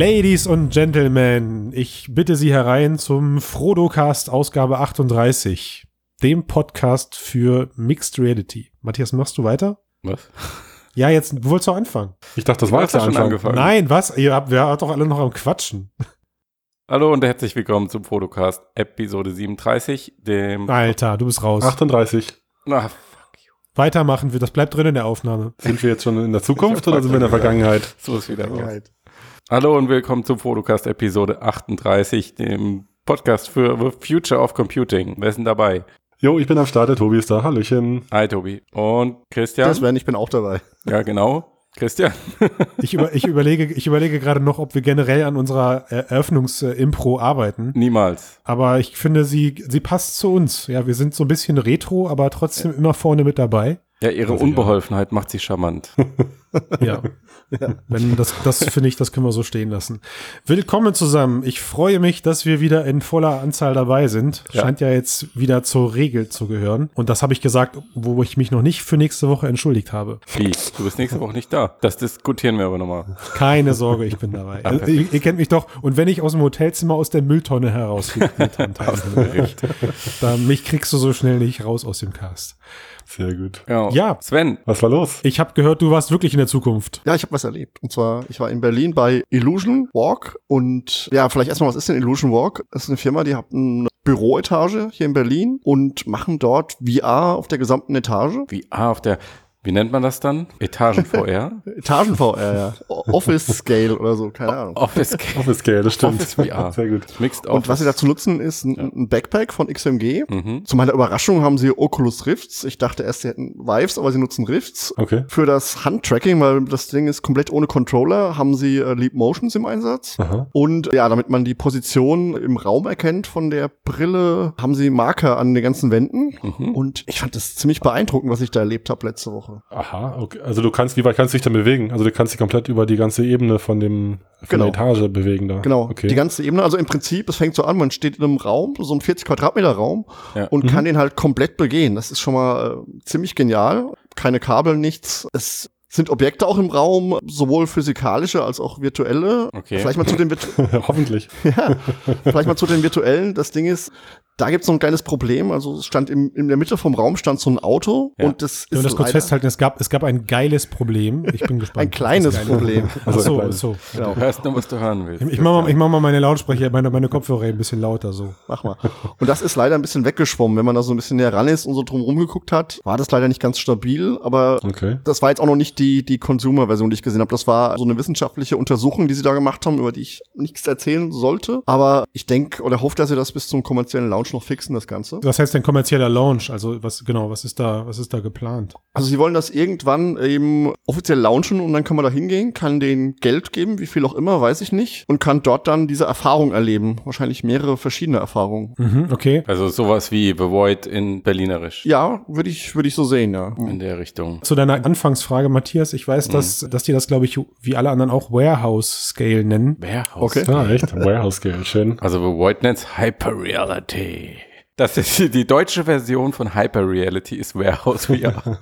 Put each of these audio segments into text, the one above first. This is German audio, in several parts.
Ladies und Gentlemen, ich bitte Sie herein zum Frodocast Ausgabe 38, dem Podcast für Mixed Reality. Matthias, machst du weiter? Was? Ja, jetzt wolltest du anfangen. Ich dachte, das war jetzt der Anfang. angefangen? Nein, was? Ihr habt, wir habt doch alle noch am Quatschen. Hallo und herzlich willkommen zum Fotocast Episode 37, dem... Alter, du bist raus. 38. Ah, fuck you. Weitermachen wir, das bleibt drin in der Aufnahme. Sind wir jetzt schon in der Zukunft oder sind wir in der Vergangenheit? So ist wieder raus. Hallo und willkommen zum Fotocast Episode 38, dem Podcast für The Future of Computing. Wer ist denn dabei? Jo, ich bin am Start, der Tobi ist da. Hallöchen. Hi Tobi. Und Christian? Das wäre ich bin auch dabei. ja, genau. Christian? Ich, über, ich, überlege, ich überlege gerade noch, ob wir generell an unserer Eröffnungs-Impro arbeiten. Niemals. Aber ich finde, sie, sie passt zu uns. Ja, wir sind so ein bisschen retro, aber trotzdem immer vorne mit dabei. Ja, ihre Ganz Unbeholfenheit macht sie charmant. Ja. Wenn das, das finde ich, das können wir so stehen lassen. Willkommen zusammen. Ich freue mich, dass wir wieder in voller Anzahl dabei sind. Ja. Scheint ja jetzt wieder zur Regel zu gehören. Und das habe ich gesagt, wo ich mich noch nicht für nächste Woche entschuldigt habe. Wie? Du bist nächste Woche nicht da. Das diskutieren wir aber nochmal. Keine Sorge, ich bin dabei. Also, ihr, ihr kennt mich doch. Und wenn ich aus dem Hotelzimmer aus der Mülltonne herausgekommen dann mich kriegst du so schnell nicht raus aus dem Cast. Sehr gut. Ja. Ja. Sven. Was war los? Ich habe gehört, du warst wirklich in der Zukunft. Ja, ich habe was erlebt. Und zwar, ich war in Berlin bei Illusion Walk und ja, vielleicht erstmal, was ist denn Illusion Walk? Das ist eine Firma, die hat eine Büroetage hier in Berlin und machen dort VR auf der gesamten Etage. Wie, ah, auf der, wie nennt man das dann? Etagen-VR? Etagen-VR, ja. Office Scale oder so, keine Ahnung. Office Office Scale, das stimmt. Office VR. Sehr gut. Mixed Und was sie dazu nutzen, ist ein, ein Backpack von XMG. Mhm. Zu meiner Überraschung haben sie Oculus Rifts. Ich dachte erst, sie hätten Vives, aber sie nutzen Rifts. Okay. Für das Handtracking, weil das Ding ist komplett ohne Controller, haben sie äh, Leap Motions im Einsatz. Aha. Und ja, damit man die Position im Raum erkennt von der Brille, haben sie Marker an den ganzen Wänden. Mhm. Und ich fand das ziemlich beeindruckend, was ich da erlebt habe letzte Woche. Aha, okay. Also du kannst, wie weit kannst du dich dann bewegen? Also du kannst dich komplett über die ganze Ebene von dem, von Genau. der Etage bewegen da. Genau, Okay. die ganze Ebene. Also im Prinzip, es fängt so an, man steht in einem Raum, so ein 40 Quadratmeter Raum Ja. und Mhm. kann den halt komplett begehen. Das ist schon mal äh, ziemlich genial. Keine Kabel, nichts. Es sind Objekte auch im Raum, sowohl physikalische als auch virtuelle. Okay. Vielleicht mal zu den, Hoffentlich. ja, vielleicht mal zu den virtuellen. Das Ding ist, da gibt's so ein kleines Problem. Also es stand im, in der Mitte vom Raum stand so ein Auto Ja. und das Ich will ist das kurz festhalten, es gab, es gab ein geiles Problem. Ich bin gespannt. ein kleines Problem. Ach so, kleines. so. Genau. Du hörst nur, was du hören willst. Ich mach mal, ich mach mal meine Lautsprecher, meine, meine Kopfhörer ein bisschen lauter so. Mach mal. Und das ist leider ein bisschen weggeschwommen. Wenn man da so ein bisschen näher ran ist und so drum rumgeguckt hat, war das leider nicht ganz stabil, aber Okay. das war jetzt auch noch nicht die, die Consumer-Version, die ich gesehen habe. Das war so eine wissenschaftliche Untersuchung, die sie da gemacht haben, über die ich nichts erzählen sollte. Aber ich denke oder hoffe, dass sie das bis zum kommerziellen Launch noch fixen, das Ganze. Was heißt denn kommerzieller Launch? Also was genau, was ist da, was ist da geplant? Also sie wollen das irgendwann eben offiziell launchen und dann kann man da hingehen, kann denen Geld geben, wie viel auch immer, weiß ich nicht, und kann dort dann diese Erfahrung erleben. Wahrscheinlich mehrere verschiedene Erfahrungen. Mhm, okay. Also sowas wie The Void in Berlinerisch. Ja, würde ich, würde ich so sehen, ja. In der Richtung. Zu deiner Anfangsfrage, Matthias, ich weiß, dass, dass die das, glaube ich, wie alle anderen auch Warehouse Scale nennen. Warehouse. Okay. Ah, echt? Warehouse Scale, schön. Also The Void nennt's Hyperreality. Das ist die, deutsche Version von Hyperreality ist Warehouse VR.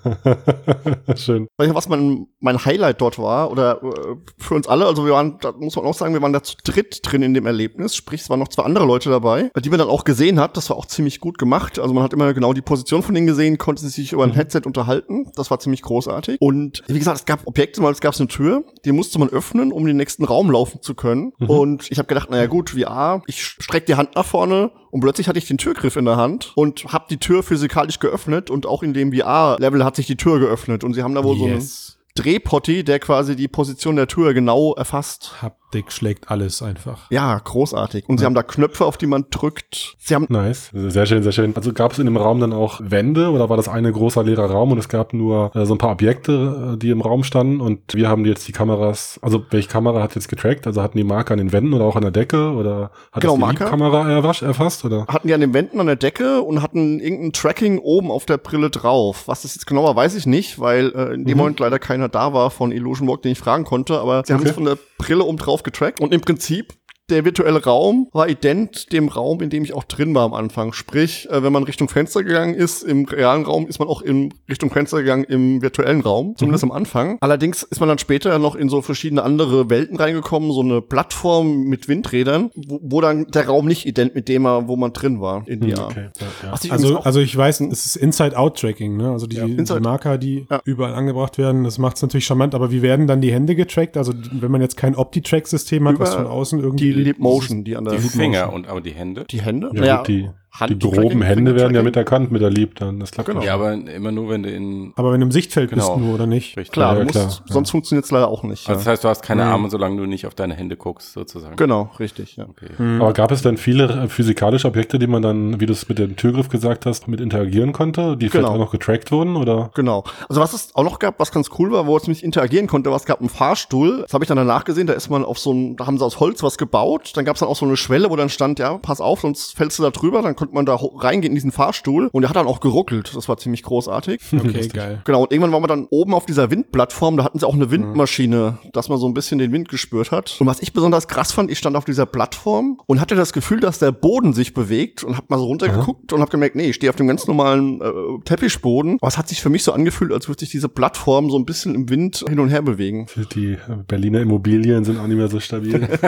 schön. Was mein, mein Highlight dort war, oder äh, für uns alle, also wir waren, da muss man auch sagen, wir waren da zu dritt drin in dem Erlebnis, sprich, es waren noch zwei andere Leute dabei, die man dann auch gesehen hat, das war auch ziemlich gut gemacht, also man hat immer genau die Position von denen gesehen, konnte sich über ein Headset unterhalten, das war ziemlich großartig. Und wie gesagt, es gab Objekte, mal es gab eine Tür, die musste man öffnen, um in den nächsten Raum laufen zu können. Und ich habe gedacht, naja gut, VR, ich streck die Hand nach vorne und plötzlich hatte ich den Türgriff in der Hand und habe die Tür physikalisch geöffnet und auch in dem VR-Level hat sich die Tür geöffnet und sie haben da wohl so einen Yes. Drehpotti, der quasi die Position der Tür genau erfasst. Haptik schlägt alles einfach. Ja, großartig. Und sie haben da Knöpfe, auf die man drückt. Sie haben Nice. Sehr schön, sehr schön. Also gab es in dem Raum dann auch Wände oder war das eine großer leerer Raum und es gab nur äh, so ein paar Objekte, äh, die im Raum standen und wir haben jetzt die Kameras, also welche Kamera hat jetzt getrackt? Also hatten die Marker an den Wänden oder auch an der Decke oder hat Genau, das die. Kamera erwasch, erfasst oder? hatten die an den Wänden an der Decke und hatten irgendein Tracking oben auf der Brille drauf. Was das jetzt genau war, weiß ich nicht, weil äh, in dem Mhm. Moment leider keiner da war von Illusion Walk, den ich fragen konnte. Aber sie haben Okay. es von der Brille oben drauf getrackt und im Prinzip der virtuelle Raum war ident dem Raum, in dem ich auch drin war am Anfang. Sprich, äh, wenn man Richtung Fenster gegangen ist, im realen Raum ist man auch in Richtung Fenster gegangen im virtuellen Raum, zumindest am Anfang. Allerdings ist man dann später noch in so verschiedene andere Welten reingekommen, so eine Plattform mit Windrädern, wo, wo dann der Raum nicht ident mit dem war, wo man drin war in Hm, VR. okay. Ja, ja. Was Also, also ich weiß, es ist Inside-Out-Tracking, ne? Also die, Ja, die Marker, die Ja. überall angebracht werden, das macht es natürlich charmant, aber wie werden dann die Hände getrackt? Also wenn man jetzt kein Opti-Track-System hat, was Über von außen irgendwie. Die Leap Motion, die an der Die Finger und aber die Hände. die Hände. Ja, gut, die, die Handtracking, groben Hände werden ja Fingertracking. mit erkannt mit der Leap dann. Das klappt Genau. ja. Aber immer nur, wenn du in. Aber wenn du im Sichtfeld Genau. bist nur, oder nicht? Richtig. Klar, Ja, du klar, musst, ja. sonst funktioniert es leider auch nicht. Also das heißt, du hast keine Mhm. Arme, solange du nicht auf deine Hände guckst, sozusagen. Genau, richtig, ja. Okay. Aber gab es denn viele physikalische Objekte, die man dann, wie du es mit dem Türgriff gesagt hast, mit interagieren konnte, die vielleicht Genau. auch noch getrackt wurden? Oder? Genau. Also was es auch noch gab, was ganz cool war, wo es nicht interagieren konnte, was gab einen Fahrstuhl. Das habe ich dann danach gesehen, da ist man auf so ein, da haben sie aus Holz was gebaut. Dann gab es dann auch so eine Schwelle, wo dann stand, ja, pass auf, sonst fällst du da drüber. Dann konnte man da reingehen in diesen Fahrstuhl und der hat dann auch geruckelt. Das war ziemlich großartig. Okay, geil. Genau, und irgendwann waren wir dann oben auf dieser Windplattform, da hatten sie auch eine Windmaschine, dass man so ein bisschen den Wind gespürt hat. Und was ich besonders krass fand, ich stand auf dieser Plattform und hatte das Gefühl, dass der Boden sich bewegt und hab mal so runtergeguckt und hab gemerkt, nee, ich stehe auf dem ganz normalen äh, Teppichboden. Aber es hat sich für mich so angefühlt, als würde sich diese Plattform so ein bisschen im Wind hin und her bewegen. Die Berliner Immobilien sind auch nicht mehr so stabil.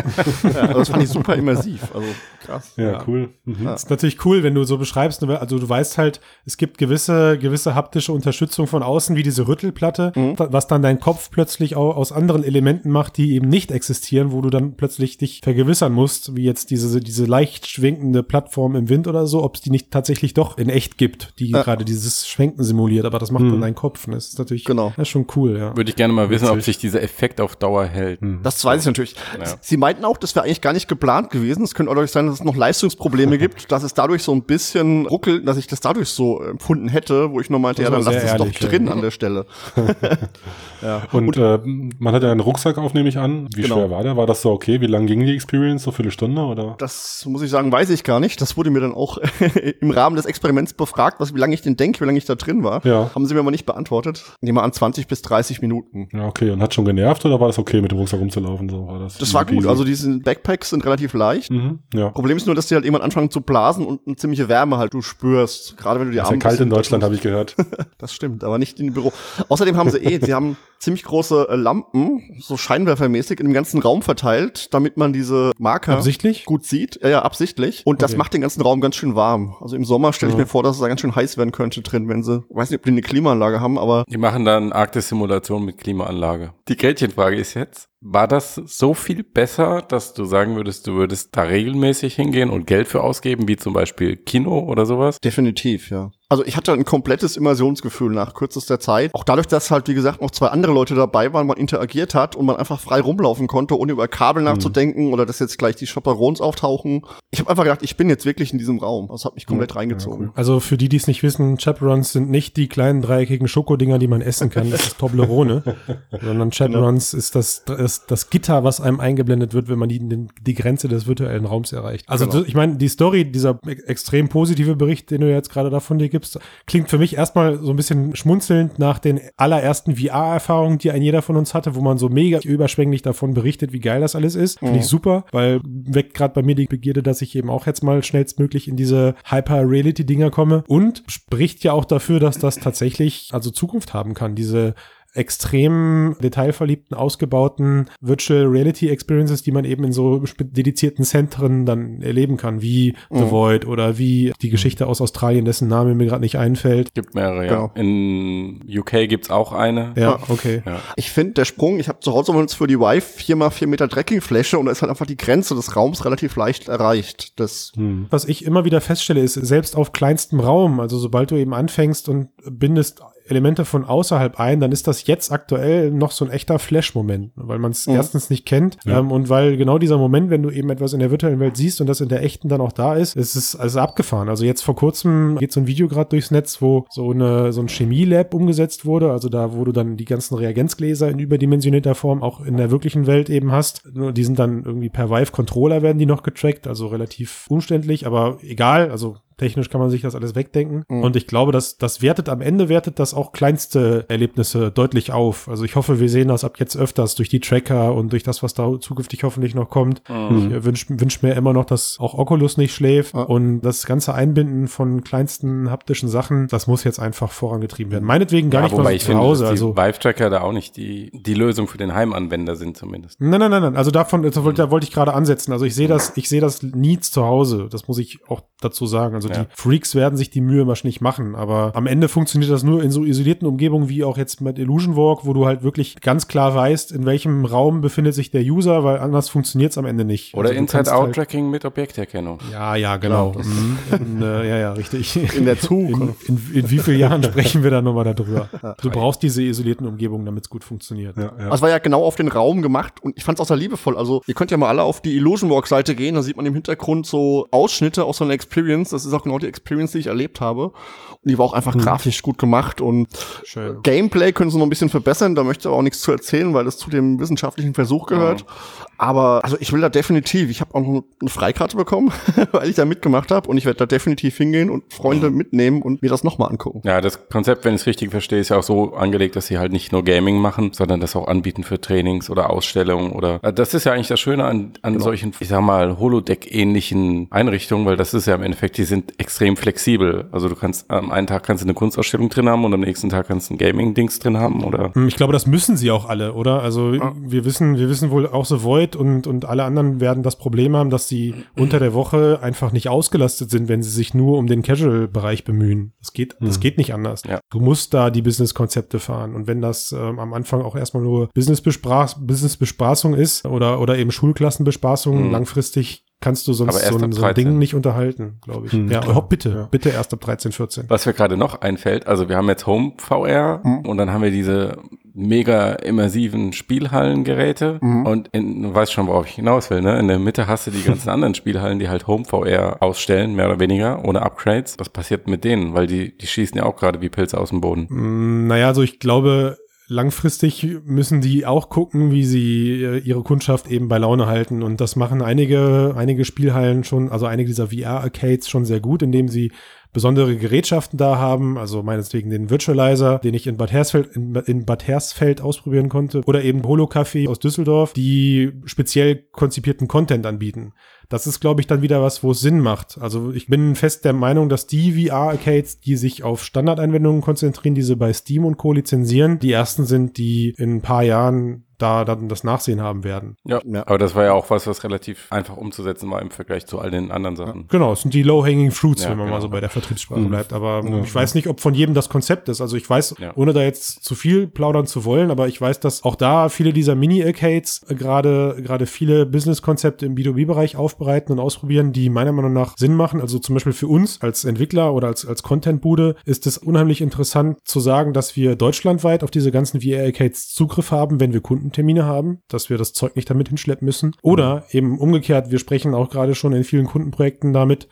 Ja, also das fand ich super immersiv. Also krass. ja, cool. Mhm. Das ist natürlich cool, wenn du so beschreibst, ne, also du weißt halt, es gibt gewisse, gewisse haptische Unterstützung von außen, wie diese Rüttelplatte, Mhm. was dann dein Kopf plötzlich auch aus anderen Elementen macht, die eben nicht existieren, wo du dann plötzlich dich vergewissern musst, wie jetzt diese, diese leicht schwenkende Plattform im Wind oder so, ob es die nicht tatsächlich doch in echt gibt, die Ja. gerade dieses Schwenken simuliert, aber das macht Mhm. dann dein Kopf. Ne? Das ist natürlich Genau. das ist schon cool, ja. Würde ich gerne mal wissen, ob Witzig. sich dieser Effekt auf Dauer hält. Das weiß ich natürlich. Ja. Sie meinten auch, das wäre eigentlich gar nicht geplant gewesen. Es könnte auch sein, dass es noch Leistungsprobleme gibt, dass es dadurch so ein bisschen ruckelt, dass ich das dadurch so empfunden hätte, wo ich nur meinte, ja, dann lass es doch ehrlich, ja. drin an der Stelle. ja. Und, äh, man hat ja einen Rucksack auf, nehme ich an. Wie Genau. schwer war der? War das so okay? Wie lang ging die Experience? So viele Stunden oder? Das muss ich sagen, weiß ich gar nicht. Das wurde mir dann auch im Rahmen des Experiments befragt, was, wie lange ich denn denke, wie lange ich da drin war. Ja. Haben sie mir aber nicht beantwortet. Nehmen wir an 20 bis 30 Minuten. Ja, okay. Und hat schon genervt oder war das okay, mit dem Rucksack rumzulaufen? So war das. Das war gut. Also diese Backpacks sind relativ leicht. mhm. Ja. Problem ist nur, dass die halt irgendwann anfangen zu blasen und eine ziemliche Wärme halt du spürst. Gerade wenn du die Ist ja Arme kalt in Deutschland, habe ich gehört. Das stimmt, aber nicht im Büro. Außerdem haben sie eh, sie haben ziemlich große äh, Lampen, so scheinwerfermäßig, in dem ganzen Raum verteilt, damit man diese Marker Absichtlich? gut sieht. Ja, ja, absichtlich. Und das Okay. macht den ganzen Raum ganz schön warm. Also im Sommer stelle ich mir vor, dass es da ganz schön heiß werden könnte drin, wenn sie, weiß nicht, ob die eine Klimaanlage haben, aber Die machen dann Arktis-Simulation mit Klimaanlage. Die Gretchenfrage ist jetzt, war das so viel besser, dass du sagen würdest, du würdest da regelmäßig hingehen und Geld für ausgeben, wie zum Beispiel Kino oder sowas? definitiv, ja. Also ich hatte ein komplettes Immersionsgefühl nach kürzester Zeit. Auch dadurch, dass halt, wie gesagt, noch zwei andere Leute dabei waren, man interagiert hat und man einfach frei rumlaufen konnte, ohne über Kabel nachzudenken oder dass jetzt gleich die Chaperons auftauchen. Ich habe einfach gedacht, ich bin jetzt wirklich in diesem Raum. Das hat mich komplett reingezogen. Also für die, die es nicht wissen, Chaperons sind nicht die kleinen dreieckigen Schokodinger, die man essen kann. Das ist Toblerone. sondern Chaperons ist das, das, das Gitter, was einem eingeblendet wird, wenn man die, die, die Grenze des virtuellen Raums erreicht. Also Genau. ich meine, die Story, dieser e- extrem positive Bericht, den du jetzt gerade davon dir gibst, klingt für mich erstmal so ein bisschen schmunzelnd nach den allerersten VR-Erfahrungen, die ein jeder von uns hatte, wo man so mega überschwänglich davon berichtet, wie geil das alles ist. Finde ich super, weil weckt gerade bei mir die Begierde, dass ich eben auch jetzt mal schnellstmöglich in diese Hyper-Reality-Dinger komme und spricht ja auch dafür, dass das tatsächlich also Zukunft haben kann, diese extrem detailverliebten, ausgebauten Virtual Reality Experiences, die man eben in so dedizierten Zentren dann erleben kann, wie The Void oder wie die Geschichte aus Australien, dessen Name mir gerade nicht einfällt. Gibt mehrere, Genau. ja. In UK gibt's auch eine. Ja, okay. Ja. Ich finde, der Sprung, ich habe zu Hause uns für die Vive 4x4 Meter Trekkingfläche und da ist halt einfach die Grenze des Raums relativ leicht erreicht. Das, Hm. Was ich immer wieder feststelle, ist, selbst auf kleinstem Raum, also sobald du eben anfängst und bindest Elemente von außerhalb ein, dann ist das jetzt aktuell noch so ein echter Flash-Moment, weil man es Mhm. erstens nicht kennt Ja. ähm, und weil genau dieser Moment, wenn du eben etwas in der virtuellen Welt siehst und das in der echten dann auch da ist, es ist also abgefahren. Also jetzt vor kurzem geht so ein Video gerade durchs Netz, wo so eine so ein Chemielab umgesetzt wurde, also da, wo du dann die ganzen Reagenzgläser in überdimensionierter Form auch in der wirklichen Welt eben hast. Nur Die sind dann irgendwie per Vive-Controller werden die noch getrackt, also relativ umständlich, aber egal, also technisch kann man sich das alles wegdenken. Mhm. Und ich glaube, dass das wertet am Ende wertet das auch kleinste Erlebnisse deutlich auf. Also ich hoffe, wir sehen das ab jetzt öfters durch die Tracker und durch das, was da zukünftig hoffentlich noch kommt. Mhm. Ich wünsche wünsch mir immer noch, dass auch Oculus nicht schläft Ja. und das ganze Einbinden von kleinsten haptischen Sachen, das muss jetzt einfach vorangetrieben werden. Meinetwegen gar ja, nicht wobei mal ich zu finde, Hause. die Also Vive-Tracker da auch nicht die, die Lösung für den Heimanwender sind zumindest. Nein, nein, nein, nein. Also davon, da wollte, da wollte ich gerade ansetzen. Also ich sehe das, ich sehe das nie zu Hause. Das muss ich auch dazu sagen. Also Ja. die Freaks werden sich die Mühe wahrscheinlich machen, aber am Ende funktioniert das nur in so isolierten Umgebungen wie auch jetzt mit Illusion Walk, wo du halt wirklich ganz klar weißt, in welchem Raum befindet sich der User, weil anders funktioniert es am Ende nicht. Oder Also Inside-Out-Tracking mit Objekterkennung. Halt, ja, ja, genau. Mhm. In, äh, ja, ja, richtig. In der Zug. In, in, in wie vielen Jahren sprechen wir da nochmal darüber? Du brauchst diese isolierten Umgebungen, damit es gut funktioniert. Ja, ja. Das war ja genau auf den Raum gemacht und ich fand es auch sehr liebevoll. Also ihr könnt ja mal alle auf die Illusion Walk Seite gehen, da sieht man im Hintergrund so Ausschnitte aus so einer Experience. Das ist auch genau die Experience, die ich erlebt habe. Und die war auch einfach grafisch gut gemacht und Schön. Gameplay können sie noch ein bisschen verbessern. Da möchte ich aber auch nichts zu erzählen, weil das zu dem wissenschaftlichen Versuch gehört. Aber also ich will da definitiv, ich habe auch noch eine Freikarte bekommen, weil ich da mitgemacht habe und ich werde da definitiv hingehen und Freunde mitnehmen und mir das nochmal angucken. Ja, das Konzept, wenn ich es richtig verstehe, ist ja auch so angelegt, dass sie halt nicht nur Gaming machen, sondern das auch anbieten für Trainings oder Ausstellungen oder äh, das ist ja eigentlich das Schöne an, an solchen, ich sag mal, Holodeck-ähnlichen Einrichtungen, weil das ist ja im Endeffekt, die sind extrem flexibel. Also du kannst am einen Tag kannst du eine Kunstausstellung drin haben und am nächsten Tag kannst du ein Gaming-Dings drin haben oder Hm, Ich glaube, das müssen sie auch alle, oder? Also wir wissen, wir wissen wohl auch so Void und, und alle anderen werden das Problem haben, dass sie unter der Woche einfach nicht ausgelastet sind, wenn sie sich nur um den Casual-Bereich bemühen. Das geht, das geht nicht anders. Ja. Du musst da die Business-Konzepte fahren. Und wenn das ähm, am Anfang auch erstmal nur Business-Bespaß- Business-Bespaßung ist oder, oder eben Schulklassenbespaßung, Mhm. langfristig kannst du sonst so ein, so ein 13. Ding nicht unterhalten, glaube ich. Hm, ja, klar. bitte, Ja. bitte erst ab 13, 14. Was mir gerade noch einfällt, also wir haben jetzt Home VR und dann haben wir diese mega immersiven Spielhallengeräte und in, du weißt schon, worauf ich hinaus will, ne? In der Mitte hast du die ganzen anderen Spielhallen, die halt Home VR ausstellen, mehr oder weniger, ohne Upgrades. Was passiert mit denen? Weil die, die schießen ja auch gerade wie Pilze aus dem Boden. Mm, Naja, also ich glaube, langfristig müssen die auch gucken, wie sie äh, ihre Kundschaft eben bei Laune halten. Und das machen einige, einige Spielhallen schon, also einige dieser VR-Arcades schon sehr gut, indem sie besondere Gerätschaften da haben, also meinetwegen den Virtualizer, den ich in Bad Hersfeld, in, in Bad Hersfeld ausprobieren konnte, oder eben Holo Café aus Düsseldorf, die speziell konzipierten Content anbieten. Das ist, glaube ich, dann wieder was, wo es Sinn macht. Also ich bin fest der Meinung, dass die VR-Arcades, die sich auf Standardeinwendungen konzentrieren, diese bei Steam und Co. lizenzieren, die ersten sind, die in ein paar Jahren da dann das Nachsehen haben werden. Ja, Ja. aber das war ja auch was, was relativ einfach umzusetzen war im Vergleich zu all den anderen Sachen. Genau, es sind die low-hanging fruits, Ja, wenn man genau. mal so bei der Vertriebssprache Mhm. bleibt. Aber Ja. ich weiß nicht, ob von jedem das Konzept ist. Also ich weiß, Ja. ohne da jetzt zu viel plaudern zu wollen, aber ich weiß, dass auch da viele dieser Mini-Arcades gerade gerade viele Business-Konzepte im B2B-Bereich aufbereiten und ausprobieren, die meiner Meinung nach Sinn machen. Also zum Beispiel für uns als Entwickler oder als, als Content-Bude ist es unheimlich interessant zu sagen, dass wir deutschlandweit auf diese ganzen VR-Arcades Zugriff haben, wenn wir Kundentermine haben, dass wir das Zeug nicht damit hinschleppen müssen. Oder eben umgekehrt, wir sprechen auch gerade schon in vielen Kundenprojekten damit,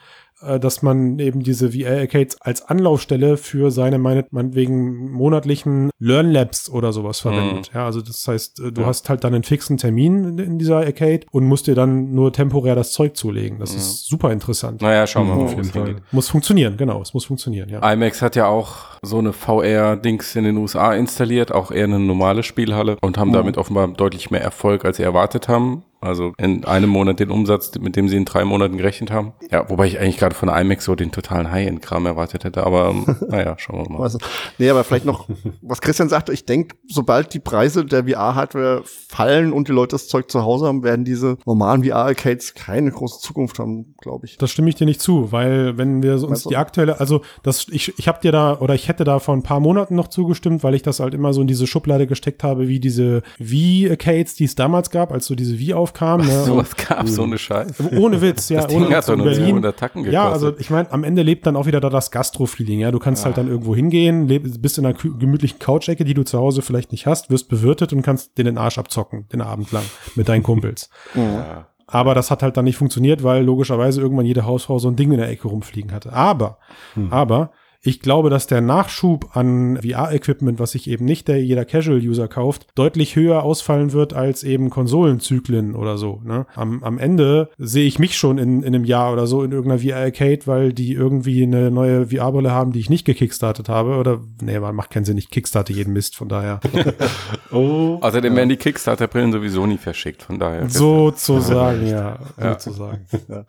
dass man eben diese VR-Arcades als Anlaufstelle für seine meinet- meinetwegen monatlichen Learn Labs oder sowas verwendet. Ja, also das heißt, äh, du Ja. hast halt dann einen fixen Termin in, dieser Arcade und musst dir dann nur temporär das Zeug zulegen. Das ist super interessant. Naja, schauen wir mal, Auf wo jeden es hingeht. Fall. Muss funktionieren, genau, es muss funktionieren, ja. IMAX hat ja auch so eine VR-Dings in den USA installiert, auch eher eine normale Spielhalle und haben damit offenbar deutlich mehr Erfolg, als sie erwartet haben. Also in einem Monat den Umsatz, mit dem sie in drei Monaten gerechnet haben. Ja, wobei ich eigentlich gerade von IMAX so den totalen High-End-Kram erwartet hätte, aber ähm, naja, schauen wir mal. Weißt du? Nee, aber vielleicht noch, was Christian sagte, ich denke, sobald die Preise der VR-Hardware fallen und die Leute das Zeug zu Hause haben, werden diese normalen VR-Arcades keine große Zukunft haben, glaube ich. Das stimme ich dir nicht zu, weil wenn wir uns Meinst du? die aktuelle, also das, ich, ich habe dir da oder ich hätte da vor ein paar Monaten noch zugestimmt, weil ich das halt immer so in diese Schublade gesteckt habe, wie diese Wii-Arcades, die es damals gab, als so diese Wii aufkam. ne? So was gab, so eine Scheiße. Ohne Witz, ja, Das Ding ohne hat doch in nur Berlin. 200 Tacken gekostet. Ja, also ich meine, am Ende lebt dann auch wieder da das Gastro-Feeling, ja. Du kannst halt dann irgendwo hingehen, leb, bist in einer gemütlichen Couch-Ecke, die du zu Hause vielleicht nicht hast, wirst bewirtet und kannst dir den Arsch abzocken, den Abend lang, mit deinen Kumpels. Ja. Aber das hat halt dann nicht funktioniert, weil logischerweise irgendwann jede Hausfrau so ein Ding in der Ecke rumfliegen hatte. Aber, aber Ich glaube, dass der Nachschub an VR-Equipment, was sich eben nicht der jeder Casual-User kauft, deutlich höher ausfallen wird als eben Konsolenzyklen oder so. Ne? Am, am Ende sehe ich mich schon in, in einem Jahr oder so in irgendeiner VR-Arcade, weil die irgendwie eine neue VR-Brille haben, die ich nicht gekickstartet habe. Oder, nee, man macht keinen Sinn, ich kickstarte jeden Mist, von daher. Oh. Außerdem werden die Kickstarter-Brillen sowieso nie verschickt, von daher. Sozusagen, ja. Ja.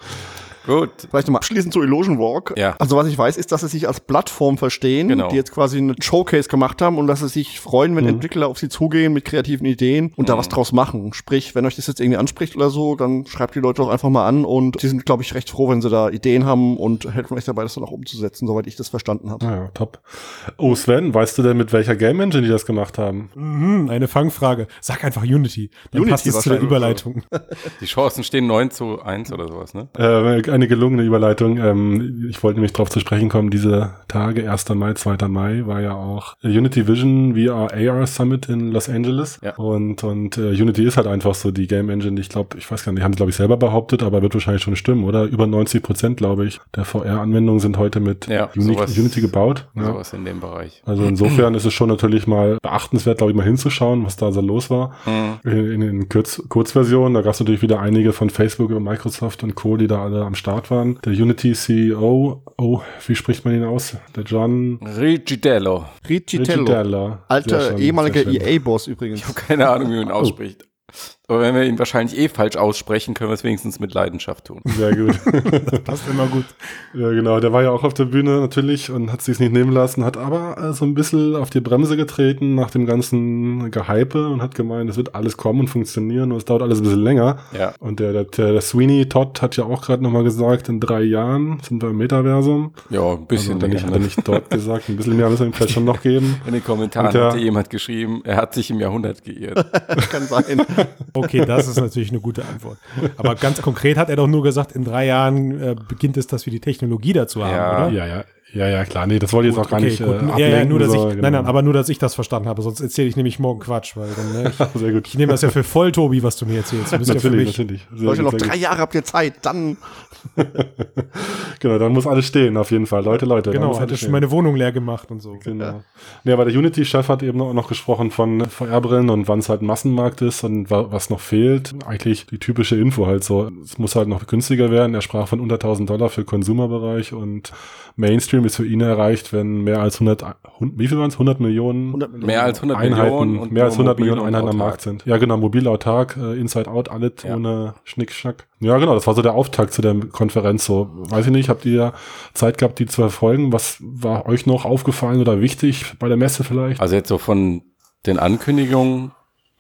Gut. Vielleicht nochmal abschließend zu Illusion Walk. Ja. Also was ich weiß, ist, dass sie sich als Plattform verstehen, Genau. die jetzt quasi einen Showcase gemacht haben und dass sie sich freuen, wenn Entwickler auf sie zugehen mit kreativen Ideen und da was draus machen. Sprich, wenn euch das jetzt irgendwie anspricht oder so, dann schreibt die Leute doch einfach mal an und die sind, glaube ich, recht froh, wenn sie da Ideen haben und helfen euch dabei, das dann auch umzusetzen, soweit ich das verstanden habe. Ja, ja, top. Oh, Sven, weißt du denn, mit welcher Game Engine die das gemacht haben? Mhm, eine Fangfrage. Sag einfach Unity. Dann Unity passt es zu der. Überleitung. Die Chancen stehen 9 zu 1 oder sowas, ne? Äh, eine gelungene Überleitung. Ähm, ich wollte nämlich darauf zu sprechen kommen, diese Tage, 1. Mai, 2. Mai, war ja auch Unity Vision VR AR Summit in Los Angeles. Ja. Und, und äh, Unity ist halt einfach so die Game Engine, die ich glaube, ich weiß gar nicht, die haben sie glaube ich selber behauptet, aber wird wahrscheinlich schon stimmen, oder? Über 90 Prozent, glaube ich, der VR-Anwendungen sind heute mit Ja, Uni sowas- Unity gebaut. Ja. Sowas in dem Bereich. Also insofern ist es schon natürlich mal beachtenswert, glaube ich, mal hinzuschauen, was da so los war. Mhm. In, in, in Kurz, Kurzversion, da gab es natürlich wieder einige von Facebook und Microsoft und Co., die da alle am Start waren. Der Unity CEO, oh, wie spricht man ihn aus? Der John Rigidello. Ricitello. Rigidella. Sehr Alter schön, ehemaliger E sehr schön. EA-Boss übrigens. Keine Ahnung, wie man ihn ausspricht. Aber wenn wir ihn wahrscheinlich eh falsch aussprechen, können wir es wenigstens mit Leidenschaft tun. Sehr gut. Passt immer gut. ja, genau. Der war ja auch auf der Bühne natürlich und hat sich's nicht nehmen lassen, hat aber äh, so ein bisschen auf die Bremse getreten nach dem ganzen Gehype und hat gemeint, es wird alles kommen und funktionieren und es dauert alles ein bisschen länger. Ja. Und der, der, der Sweeney Todd hat ja auch gerade nochmal gesagt, in drei Jahren sind wir im Metaversum. Ja, ein Also bisschen nicht, länger. hat er nicht dort gesagt, ein bisschen mehr müssen wir ihm vielleicht schon noch geben. In den Kommentaren der- hatte jemand geschrieben, er hat sich im Jahrhundert geirrt. Kann sein. Okay, das ist natürlich eine gute Antwort. Aber ganz konkret hat er doch nur gesagt, in drei Jahren äh, beginnt es, dass wir die Technologie dazu haben, Ja. oder? Ja, ja, ja, ja, klar. Nee, das wollte ich jetzt auch gar nicht gut. äh, ja, ja, ablenken, nur, dass so, ich, genau. nein, nein, aber nur, dass ich das verstanden habe, sonst erzähle ich nämlich morgen Quatsch, weil dann, ne, ich, Sehr gut. ich nehme das ja für voll, Tobi, was du mir erzählst. Du bist ja für natürlich, mich. natürlich. Sehr Leute, gut, noch drei gut. Jahre habt ihr Zeit, dann Genau, dann muss alles stehen, auf jeden Fall. Leute, Leute. Genau, alles schon meine Wohnung leer gemacht und so. Genau. Nee, aber der Unity-Chef hat eben auch noch gesprochen von VR-Brillen und wann es halt ein Massenmarkt ist und wa was noch fehlt. Eigentlich die typische Info halt so. Es muss halt noch günstiger werden. Er sprach von unter 1000 Dollar für Konsumerbereich und Mainstream ist für ihn erreicht, wenn mehr als 100, hun- wie viel waren es? 100 Millionen 100 Millionen. Mehr als 100 Einheiten, Millionen und mehr als nur 100 mobil Millionen Einheiten am. Markt sind. Ja, genau, mobil autark, äh, Inside Out, alles Ja. ohne Schnickschnack. Ja, genau, das war so der Auftakt zu der Konferenz. So, weiß ich nicht, habt ihr Zeit gehabt, die zu verfolgen? Was war euch noch aufgefallen oder wichtig bei der Messe vielleicht? Also jetzt so von den Ankündigungen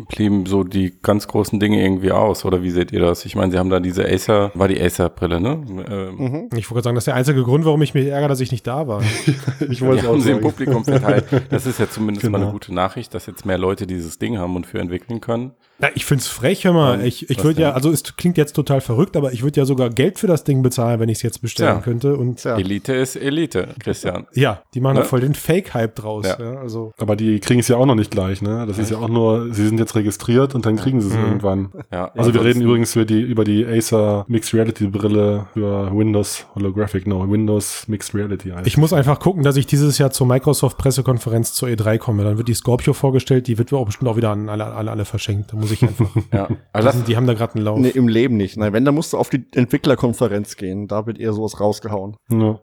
blieben so die ganz großen Dinge irgendwie aus, oder wie seht ihr das? Ich meine, sie haben da diese Acer, war die Acer-Brille, ne? Ähm, Ich wollte sagen, das ist der einzige Grund, warum ich mich ärgere, dass ich nicht da war. Ich wollte haben auch sie im. Publikum verteilt. Das ist ja zumindest mal Genau. eine gute Nachricht, dass jetzt mehr Leute dieses Ding haben und für entwickeln können. Na, ich find's frech, hör mal. Ich, ich würde ja, also es klingt jetzt total verrückt, aber ich würde ja sogar Geld für das Ding bezahlen, wenn ich es jetzt bestellen Tja. könnte. Und Ja. Elite ist Elite, Christian. ja, die machen da Ne? voll den Fake-Hype draus. Ja. Ja. also Aber die kriegen es ja auch noch nicht gleich, ne? Das ist ja auch nur, sie sind jetzt registriert und dann kriegen sie es irgendwann. Ja, Also wir reden übrigens über die, über die Acer Mixed Reality Brille für Windows Holographic, no, Windows Mixed Reality. heißt. ich muss einfach gucken, dass ich dieses Jahr zur Microsoft-Pressekonferenz zur E3 komme. Dann wird die Scorpio vorgestellt, die wird auch bestimmt auch wieder an alle, alle, alle verschenkt. Da muss ich einfach. Ja. die, Also sind, die haben da gerade einen Lauf. Nee, im Leben nicht. Nein, wenn, dann musst du auf die Entwicklerkonferenz gehen. Da wird eher sowas rausgehauen. ja.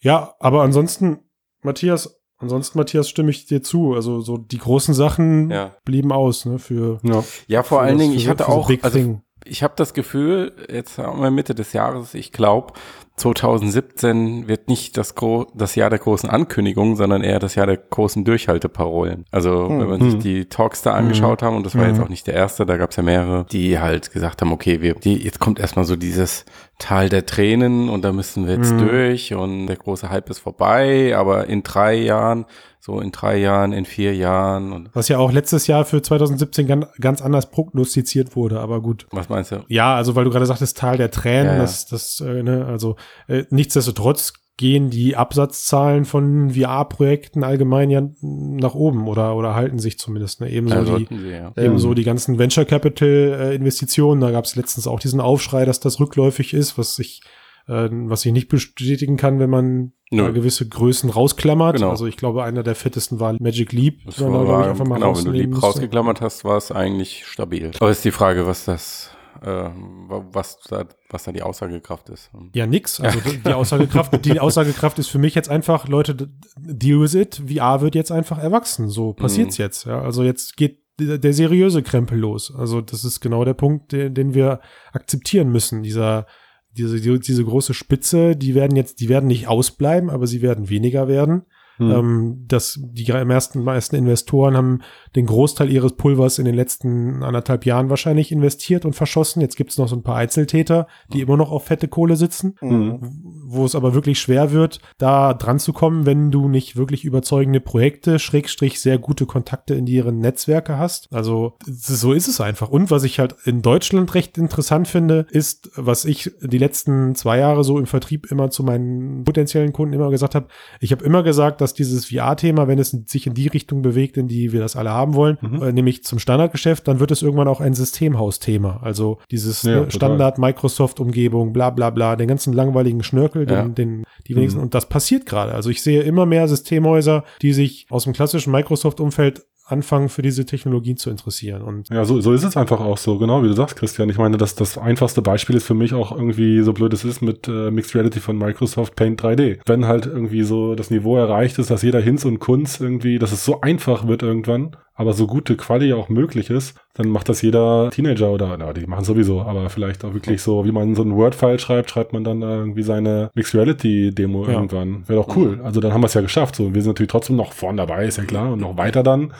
Ja, aber ansonsten, Matthias, ansonsten, Matthias, stimme ich dir zu. Also so die großen Sachen Ja. blieben aus, ne? Für, ja. ja, vor für allen das- Dingen, für ich hatte auch, Big also Thing. Ich habe das Gefühl, jetzt haben wir Mitte des Jahres, ich glaube, 2017 wird nicht das, gro das Jahr der großen Ankündigungen, sondern eher das Jahr der großen Durchhalteparolen. Also wenn man sich die Talks da angeschaut haben, und das war jetzt auch nicht der erste, da gab es ja mehrere, die halt gesagt haben, okay, wir, die, jetzt kommt erstmal so dieses Tal der Tränen und da müssen wir jetzt durch und der große Hype ist vorbei, aber in drei Jahren, so in drei Jahren, in vier Jahren und Was ja auch letztes Jahr für 2017 ganz, ganz anders prognostiziert wurde, aber gut. was meinst du? Ja, also weil du gerade sagtest, Tal der Tränen, Ja, ja. das, das, äh, ne, also äh, nichtsdestotrotz gehen die Absatzzahlen von VR-Projekten allgemein ja nach oben oder, oder halten sich zumindest. Ne? Ebenso, Also die, sie, ja. ebenso die ganzen Venture Capital äh, Investitionen. Da gab es letztens auch diesen Aufschrei, dass das rückläufig ist, was ich äh, was ich nicht bestätigen kann, wenn man Nö. gewisse Größen rausklammert. Genau. Also ich glaube, einer der fittesten war Magic Leap. Das man, glaub war, ich, einfach mal genau, wenn du müsste. rausgeklammert hast, war es eigentlich stabil. Aber ist die Frage, was das, äh, was da, was da die Aussagekraft ist. Ja, nix. Also die Aussagekraft, die Aussagekraft ist für mich jetzt einfach, Leute, deal with it. VR wird jetzt einfach erwachsen. So passiert's jetzt. Ja, also jetzt geht der, der seriöse Krempel los. Also das ist genau der Punkt, den, den wir akzeptieren müssen. Dieser, diese, die, diese große Spitze, die werden jetzt, die werden nicht ausbleiben, aber sie werden weniger werden. Hm. Ähm, das, die meisten, meisten Investoren haben den Großteil ihres Pulvers in den letzten anderthalb Jahren wahrscheinlich investiert und verschossen. Jetzt gibt es noch so ein paar Einzeltäter, die immer noch auf fette Kohle sitzen, Mhm. wo es aber wirklich schwer wird, da dran zu kommen, wenn du nicht wirklich überzeugende Projekte, Schrägstrich sehr gute Kontakte in ihren Netzwerke hast. Also so ist es einfach. Und was ich halt in Deutschland recht interessant finde, ist, was ich die letzten zwei Jahre so im Vertrieb immer zu meinen potenziellen Kunden immer gesagt habe, ich habe immer gesagt, dass dieses VR-Thema, wenn es sich in die Richtung bewegt, in die wir das alle haben wollen, Mhm. äh, nämlich zum Standardgeschäft, dann wird es irgendwann auch ein Systemhaus-Thema. Also dieses Ja, ne, total. Standard Microsoft-Umgebung, bla bla bla, den ganzen langweiligen Schnörkel, den, Ja. den die wenigsten, Mhm. und das passiert gerade. Also ich sehe immer mehr Systemhäuser, die sich aus dem klassischen Microsoft-Umfeld anfangen, für diese Technologien zu interessieren. Und Ja, so, so ist es einfach auch so, genau wie du sagst, Christian. Ich meine, das, das einfachste Beispiel ist für mich auch irgendwie, so blöd es ist, mit äh, Mixed Reality von Microsoft Paint 3D. Wenn halt irgendwie so das Niveau erreicht ist, dass jeder Hinz und Kunz irgendwie, dass es so einfach wird irgendwann, aber so gute Quali auch möglich ist, dann macht das jeder Teenager oder, na, die machen sowieso, aber vielleicht auch wirklich so, wie man so ein Word-File schreibt, schreibt man dann da irgendwie seine Mixed Reality-Demo Ja. irgendwann. Wäre doch cool. Also dann haben wir es ja geschafft. So, wir sind natürlich trotzdem noch vorn dabei, ist ja klar, und noch weiter dann.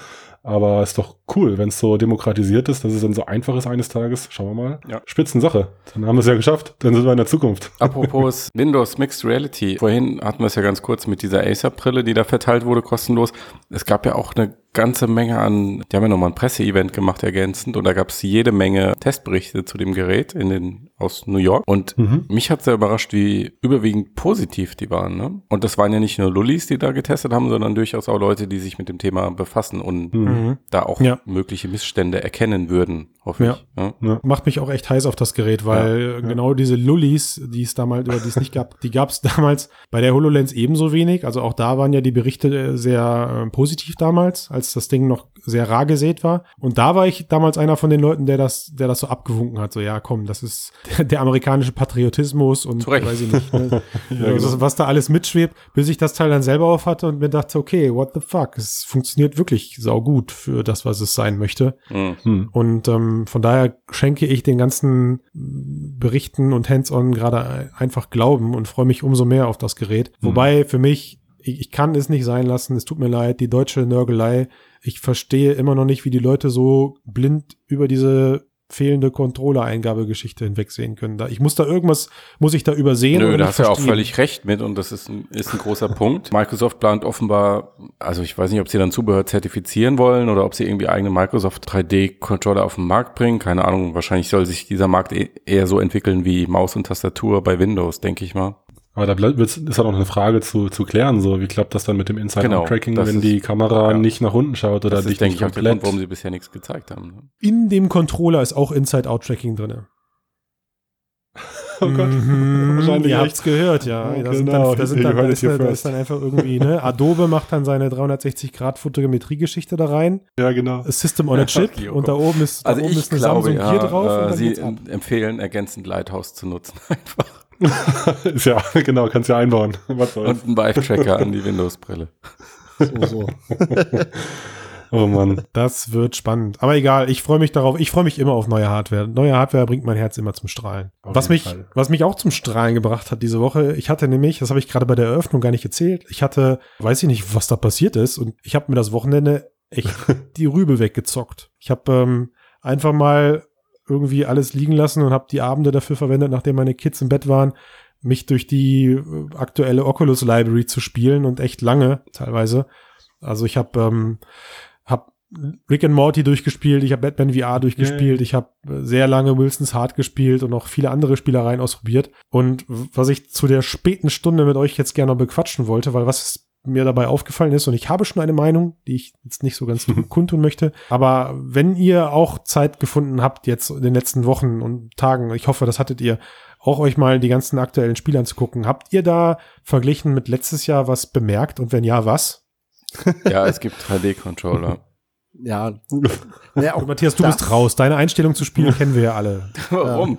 Aber ist doch cool, wenn es so demokratisiert ist, dass es dann so einfach ist eines Tages. Schauen wir mal. Ja. Spitzensache. Dann haben wir es ja geschafft. Dann sind wir in der Zukunft. Apropos Windows Mixed Reality. Vorhin hatten wir es ja ganz kurz mit dieser Acer-Brille, die da verteilt wurde, kostenlos. Es gab ja auch eine ganze Menge an, die haben ja nochmal ein Presseevent gemacht ergänzend und da gab es jede Menge Testberichte zu dem Gerät in den, aus New York. Und Mhm. mich hat sehr überrascht, wie überwiegend positiv die waren. Ne? Und das waren ja nicht nur Lullis, die da getestet haben, sondern durchaus auch Leute, die sich mit dem Thema befassen und Mhm. da auch Ja. mögliche Missstände erkennen würden, hoffe Ja. ich. Ja. macht mich auch echt heiß auf das Gerät, weil genau diese Lullis, die es damals oder die es nicht gab, die gab es damals bei der HoloLens ebenso wenig. Also auch da waren ja die Berichte äh, sehr äh, positiv damals, als das Ding noch sehr rar gesät war. Und da war ich damals einer von den Leuten, der das, der das so abgewunken hat. So, ja, komm, das ist der, der amerikanische Patriotismus und Zu Recht. weiß ich nicht, ne? Ja, also, genau. was da alles mitschwebt, bis ich das Teil dann selber auf hatte und mir dachte, okay, what the fuck? Es funktioniert wirklich saugut für das, was es sein möchte. Mhm. Hm. Und ähm, von daher schenke ich den ganzen Berichten und Hands-on gerade einfach Glauben und freue mich umso mehr auf das Gerät. Mhm. Wobei für mich, ich, ich kann es nicht sein lassen, es tut mir leid, die deutsche Nörgelei. Ich verstehe immer noch nicht, wie die Leute so blind über diese fehlende Controller-Eingabegeschichte hinwegsehen können. Da, ich muss da irgendwas, muss ich da übersehen. Nö, oder da hast du ja auch völlig recht mit und das ist ein, ist ein großer Punkt. Microsoft plant offenbar, also ich weiß nicht, ob sie dann Zubehör zertifizieren wollen oder ob sie irgendwie eigene Microsoft 3D-Controller auf den Markt bringen. Keine Ahnung, wahrscheinlich soll sich dieser Markt eh- eher so entwickeln wie Maus und Tastatur bei Windows, denke ich mal. Aber da bleibt- wird's- ist halt auch noch eine Frage zu, zu klären. So, wie klappt das dann mit dem Genau, Inside-Out-Tracking, das wenn ist- die Kamera ja. nicht nach unten schaut oder Das dich ist, denke nicht ich, auch der komplett? Grund, warum sie bisher nichts gezeigt haben. ne? In dem Controller ist auch Inside-Out-Tracking drin. oh Gott, Mhm, wahrscheinlich ihr habt's gehört, ja. Ja, da, sind genau. dann, da, sind dann, da, it ist, da dann einfach irgendwie, ne, Adobe macht dann seine 360-Grad-Fotogrammetrie-Geschichte da rein, Ja, genau. A System on a Chip Okay, oh und da oben ist, da Also oben ich ist eine glaube, Samsung ja, Gear drauf und äh, dann sie geht's ab. em- empfehlen ergänzend Lighthouse zu nutzen einfach. ist ja, genau, kannst ja einbauen. Was soll's. Und einen Vive-Tracker an die Windows-Brille. So, so. Oh Mann. Das wird spannend. Aber egal, ich freue mich darauf. Ich freue mich immer auf neue Hardware. Neue Hardware bringt mein Herz immer zum Strahlen. Auf Was mich, Fall. was mich auch zum Strahlen gebracht hat diese Woche, ich hatte nämlich, das habe ich gerade bei der Eröffnung gar nicht erzählt, ich hatte, weiß ich nicht, was da passiert ist und ich habe mir das Wochenende echt die Rübe weggezockt. Ich habe ähm, einfach mal irgendwie alles liegen lassen und habe die Abende dafür verwendet, nachdem meine Kids im Bett waren, mich durch die äh, aktuelle Oculus Library zu spielen und echt lange teilweise. Also ich habe ähm, hab Rick and Morty durchgespielt, ich habe Batman VR durchgespielt, ich habe sehr lange Wilson's Heart gespielt und auch viele andere Spielereien ausprobiert. Und was ich zu der späten Stunde mit euch jetzt gerne noch bequatschen wollte, weil was mir dabei aufgefallen ist. Und ich habe schon eine Meinung, die ich jetzt nicht so ganz kundtun möchte. Aber wenn ihr auch Zeit gefunden habt, jetzt in den letzten Wochen und Tagen, ich hoffe, das hattet ihr, auch euch mal die ganzen aktuellen Spiele anzugucken. Habt ihr da verglichen mit letztes Jahr was bemerkt? Und wenn ja, was? Ja, es gibt 3D-Controller. Ja. ja auch Matthias, du bist raus. Deine Einstellung zu Spielen kennen wir ja alle. Warum?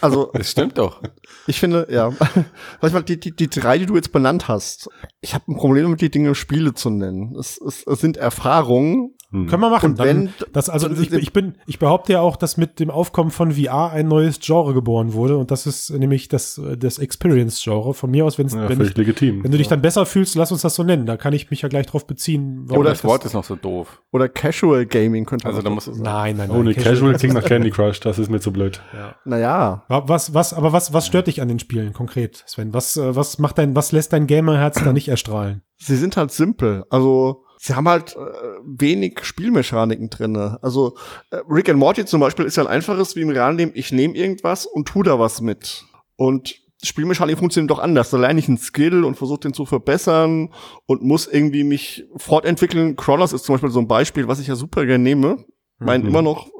Also, das stimmt doch. Ich finde, ja. Manchmal die, die, die drei, die du jetzt benannt hast, ich habe ein Problem damit, die Dinge Spiele zu nennen. Es, es, es sind Erfahrungen, hm. Können wir machen. Wenn, das, also ich, ich, bin, ich behaupte ja auch, dass mit dem Aufkommen von VR ein neues Genre geboren wurde und das ist nämlich das, das Experience-Genre. Von mir aus, wenn's, ja, wenn, ich, legitim. wenn du dich dann besser fühlst, lass uns das so nennen. Da kann ich mich ja gleich drauf beziehen. Oder das Wort ist noch so doof. Oder Casual Gaming könnte man Also da muss es Nein, nein, nein. Ohne Casual, Casual klingt nach Candy Crush, das ist mir zu blöd. Ja. Naja. Was, was, aber was, was stört dich an den Spielen konkret, Sven? Was, äh, was macht dein, was lässt dein Gamerherz da nicht erstrahlen? Sie sind halt simpel. Also sie haben halt äh, wenig Spielmechaniken drinne. Also äh, Rick and Morty zum Beispiel ist ja ein einfaches wie im realen Leben, ich nehme irgendwas und tu da was mit. Und Spielmechanik funktioniert doch anders. Da lerne ich einen Skill und versuche den zu verbessern und muss irgendwie mich fortentwickeln. Crawlers ist zum Beispiel so ein Beispiel, was ich ja super gerne nehme. Mhm. Mein immer noch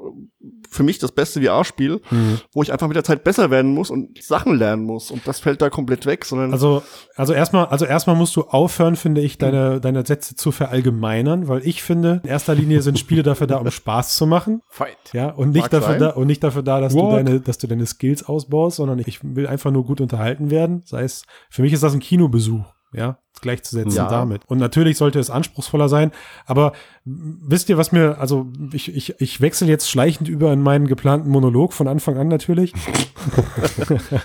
für mich das beste VR-Spiel, mhm. wo ich einfach mit der Zeit besser werden muss und Sachen lernen muss. Und das fällt da komplett weg, sondern. Also, also erstmal, also erstmal musst du aufhören, finde ich, deine, deine Sätze zu verallgemeinern, weil ich finde, in erster Linie sind Spiele dafür da, um Spaß zu machen. Fight. Ja, und nicht Mag dafür sein. da, und nicht dafür da, dass Walk. du deine, dass du deine Skills ausbaust, sondern ich will einfach nur gut unterhalten werden. Sei es, für mich ist das ein Kinobesuch ja, gleichzusetzen ja. damit. Und natürlich sollte es anspruchsvoller sein, aber wisst ihr, was mir, also ich, ich, ich wechsle jetzt schleichend über in meinen geplanten Monolog von Anfang an natürlich.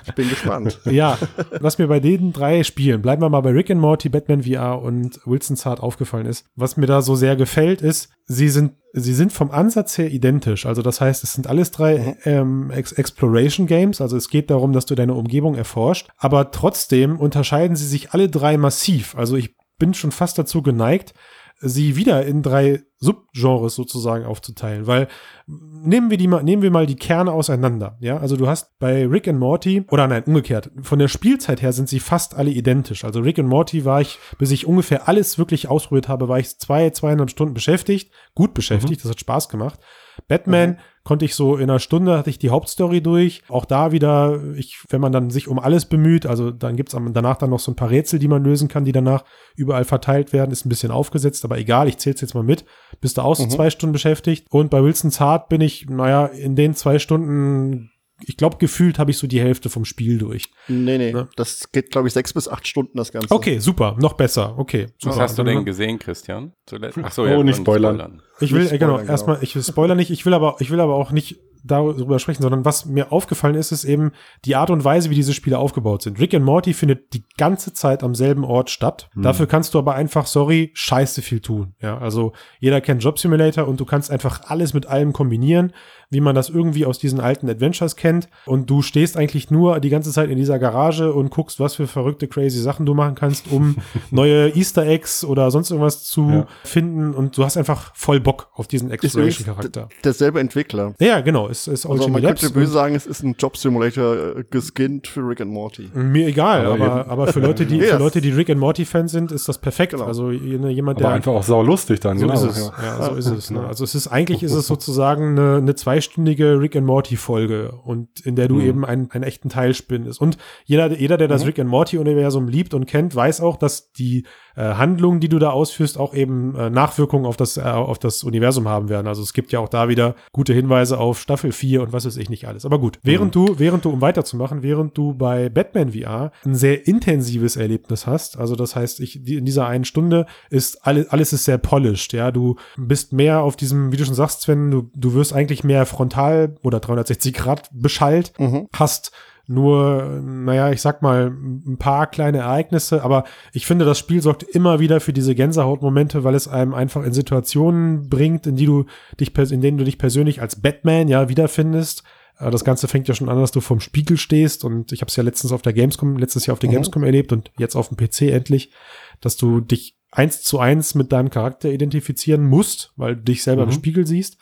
ich bin gespannt. Ja, was mir bei den drei Spielen, bleiben wir mal bei Rick and Morty, Batman VR und Wilson's Heart aufgefallen ist, was mir da so sehr gefällt, ist, sie sind sie sind vom Ansatz her identisch. Also das heißt, es sind alles drei mhm. ähm, Ex Exploration Games. Also es geht darum, dass du deine Umgebung erforscht. Aber trotzdem unterscheiden sie sich alle drei massiv. Also ich bin schon fast dazu geneigt, sie wieder in drei Subgenres sozusagen aufzuteilen, weil nehmen wir die mal, nehmen wir mal die Kerne auseinander, ja, also du hast bei Rick and Morty, oder nein, umgekehrt, von der Spielzeit her sind sie fast alle identisch, also Rick and Morty war ich, bis ich ungefähr alles wirklich ausprobiert habe, war ich zwei, zweieinhalb Stunden beschäftigt, gut beschäftigt, mhm. das hat Spaß gemacht, Batman mhm konnte ich so in einer Stunde hatte ich die Hauptstory durch. Auch da wieder, ich, wenn man dann sich um alles bemüht, also dann gibt's danach dann noch so ein paar Rätsel, die man lösen kann, die danach überall verteilt werden, ist ein bisschen aufgesetzt, aber egal, ich zähl's jetzt mal mit. Bist du auch so mhm. zwei Stunden beschäftigt. Und bei Wilson's Heart bin ich, naja, in den zwei Stunden ich glaube, gefühlt habe ich so die Hälfte vom Spiel durch. Nee, nee. Ne? Das geht, glaube ich, sechs bis acht Stunden das Ganze. Okay, super. Noch besser. Okay. Super. Was hast du denn gesehen, Christian? Zuletzt? Ach so, oh, ja, nicht spoilern. spoilern. Ich will, nicht äh, genau, spoilern, genau, erstmal, ich spoiler nicht, ich will aber, ich will aber auch nicht darüber sprechen, sondern was mir aufgefallen ist, ist eben die Art und Weise, wie diese Spiele aufgebaut sind. Rick and Morty findet die ganze Zeit am selben Ort statt. Mhm. Dafür kannst du aber einfach, sorry, scheiße viel tun. Ja, also jeder kennt Job Simulator und du kannst einfach alles mit allem kombinieren wie man das irgendwie aus diesen alten Adventures kennt. Und du stehst eigentlich nur die ganze Zeit in dieser Garage und guckst, was für verrückte, crazy Sachen du machen kannst, um neue Easter Eggs oder sonst irgendwas zu ja. finden. Und du hast einfach voll Bock auf diesen Exploration-Charakter. Derselbe Entwickler. Ja, genau. Es ist also man Labs könnte böse sagen, es ist ein Job-Simulator äh, geskinnt für Rick and Morty. Mir egal, aber, aber, aber für Leute, die, für Leute, die Rick and Morty-Fans sind, ist das perfekt. Genau. Also jemand, der. Aber einfach auch sau lustig dann, so genau. Ist es. Ja, so ist es. Ne? Also es ist eigentlich ist es sozusagen eine, eine zwei zweistündige Rick and Morty Folge und in der du mhm. eben einen, einen echten Teil spinnest. Und jeder, jeder, der das mhm. Rick and Morty Universum liebt und kennt, weiß auch, dass die äh, Handlungen, die du da ausführst, auch eben äh, Nachwirkungen auf das, äh, auf das Universum haben werden. Also es gibt ja auch da wieder gute Hinweise auf Staffel 4 und was weiß ich nicht alles. Aber gut, während mhm. du, während du, um weiterzumachen, während du bei Batman VR ein sehr intensives Erlebnis hast, also das heißt, ich, die, in dieser einen Stunde ist alles, alles ist sehr polished, ja, du bist mehr auf diesem, wie du schon sagst, Sven, du, du wirst eigentlich mehr frontal oder 360 Grad beschallt, mhm. hast nur, naja, ich sag mal, ein paar kleine Ereignisse, aber ich finde, das Spiel sorgt immer wieder für diese Gänsehautmomente, weil es einem einfach in Situationen bringt, in die du dich, in denen du dich persönlich als Batman ja wiederfindest. Äh, das Ganze fängt ja schon an, dass du vorm Spiegel stehst und ich habe es ja letztens auf der Gamescom, letztes Jahr auf der mhm. Gamescom erlebt und jetzt auf dem PC endlich, dass du dich eins zu eins mit deinem Charakter identifizieren musst, weil du dich selber mhm. im Spiegel siehst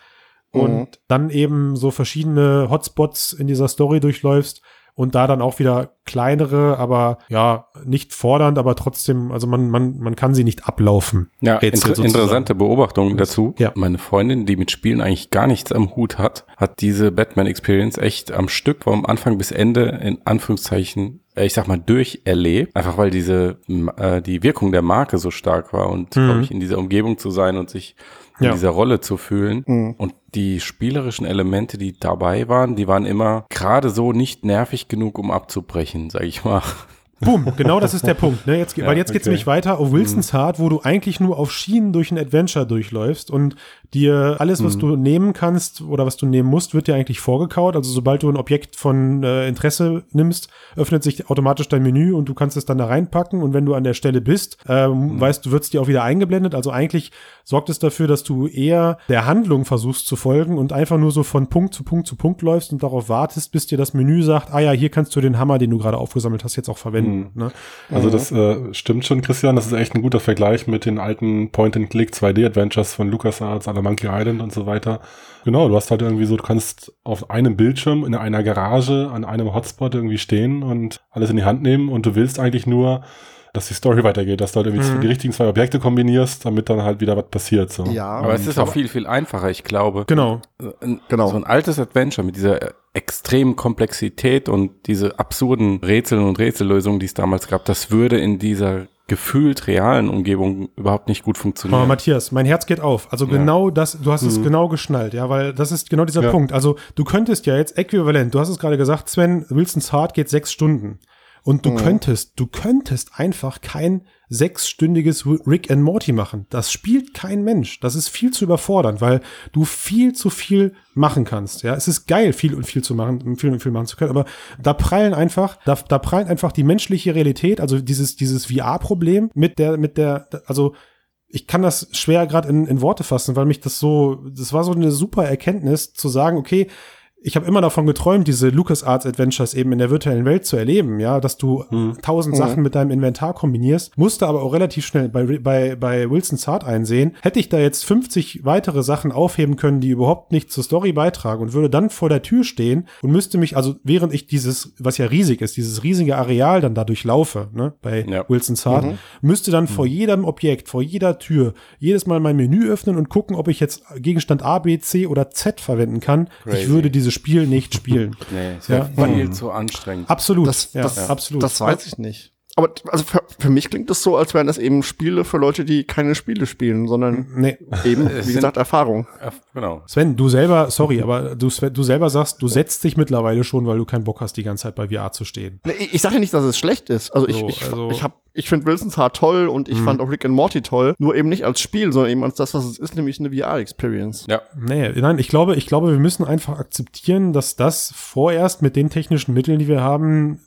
und mhm. dann eben so verschiedene Hotspots in dieser Story durchläufst, und da dann auch wieder kleinere, aber ja, nicht fordernd, aber trotzdem, also man, man, man kann sie nicht ablaufen. Ja, inter sozusagen. interessante Beobachtung dazu. Ja. Meine Freundin, die mit Spielen eigentlich gar nichts am Hut hat, hat diese Batman Experience echt am Stück vom Anfang bis Ende in Anführungszeichen, äh, ich sag mal, durcherlebt. Einfach weil diese, äh, die Wirkung der Marke so stark war und, Mhm. glaube ich, in dieser Umgebung zu sein und sich in Ja. dieser Rolle zu fühlen. Mhm. Und die spielerischen Elemente, die dabei waren, die waren immer gerade so nicht nervig genug, um abzubrechen, sag ich mal. Boom, genau das ist der Punkt. Ne? Jetzt, Ja, weil jetzt geht's okay. nämlich weiter auf Wilson's Heart, wo du eigentlich nur auf Schienen durch ein Adventure durchläufst und dir alles, was du nehmen kannst oder was du nehmen musst, wird dir eigentlich vorgekaut. Also sobald du ein Objekt von äh, Interesse nimmst, öffnet sich automatisch dein Menü und du kannst es dann da reinpacken und wenn du an der Stelle bist, ähm, weißt du, wird's dir auch wieder eingeblendet. Also eigentlich sorgt es dafür, dass du eher der Handlung versuchst zu folgen und einfach nur so von Punkt zu Punkt zu Punkt läufst und darauf wartest, bis dir das Menü sagt, ah ja, hier kannst du den Hammer, den du gerade aufgesammelt hast, jetzt auch verwenden. Ne? Also das äh, stimmt schon, Christian. Das ist echt ein guter Vergleich mit den alten Point-and-Click 2D-Adventures von LucasArts, la Monkey Island und so weiter. Genau, du hast halt irgendwie so, du kannst auf einem Bildschirm in einer Garage an einem Hotspot irgendwie stehen und alles in die Hand nehmen und du willst eigentlich nur, dass die Story weitergeht, dass du halt irgendwie Mhm. die richtigen zwei Objekte kombinierst, damit dann halt wieder was passiert. So. Ja, Aber es ist auch viel, viel einfacher, ich glaube. Genau. ein, Genau. so ein altes Adventure mit dieser extremen Komplexität und diese absurden Rätseln und Rätsellösungen, die es damals gab, das würde in dieser gefühlt realen Umgebung überhaupt nicht gut Aber funktionieren. Matthias, mein Herz geht auf. Also Ja. genau das, du hast es genau geschnallt, ja, weil das ist genau dieser Ja. Punkt. Also du könntest ja jetzt äquivalent, du hast es gerade gesagt, Sven, Wilson's Heart geht sechs Stunden. Und du könntest, du könntest einfach kein sechsstündiges Rick and Morty machen. Das spielt kein Mensch. Das ist viel zu überfordernd, weil du viel zu viel machen kannst. Ja, es ist geil, viel und viel zu machen, viel und viel machen zu können, aber da prallen einfach, da, da prallen einfach die menschliche Realität, also dieses, dieses VR-Problem mit der, mit der, also ich kann das schwer gerade in, in Worte fassen, weil mich das so, das war so eine super Erkenntnis zu sagen, okay, ich habe immer davon geträumt, diese LucasArts Adventures eben in der virtuellen Welt zu erleben, ja, dass du tausend Sachen mit deinem Inventar kombinierst, musste aber auch relativ schnell bei, bei, bei Wilson's Heart einsehen, hätte ich da jetzt 50 weitere Sachen aufheben können, die überhaupt nicht zur Story beitragen und würde dann vor der Tür stehen und müsste mich, also während ich dieses, was ja riesig ist, dieses riesige Areal dann dadurch laufe, ne, bei Ja. Wilson's Heart, müsste dann vor jedem Objekt, vor jeder Tür, jedes Mal mein Menü öffnen und gucken, ob ich jetzt Gegenstand A, B, C oder Z verwenden kann. Crazy. Ich würde dieses Spiel nicht spielen. nee, es wäre Ja. viel zu anstrengend. Absolut. Das, ja, das, absolut. das weiß ich nicht. Aber also für, für mich klingt das so, als wären das eben Spiele für Leute, die keine Spiele spielen, sondern Nee. eben, Es wie gesagt, Erfahrung. Ja, genau. Sven, du selber, sorry, aber du, Sven, du selber sagst, du setzt dich mittlerweile schon, weil du keinen Bock hast, die ganze Zeit bei VR zu stehen. Nee, ich ich sage ja nicht, dass es schlecht ist. Also ich, So, ich, also- ich, hab, ich finde Wilson's Heart toll und ich fand auch Rick and Morty toll, nur eben nicht als Spiel, sondern eben als das, was es ist, nämlich eine VR-Experience. Ja, Nee, nein, ich glaube, ich glaube, wir müssen einfach akzeptieren, dass das vorerst mit den technischen Mitteln, die wir haben,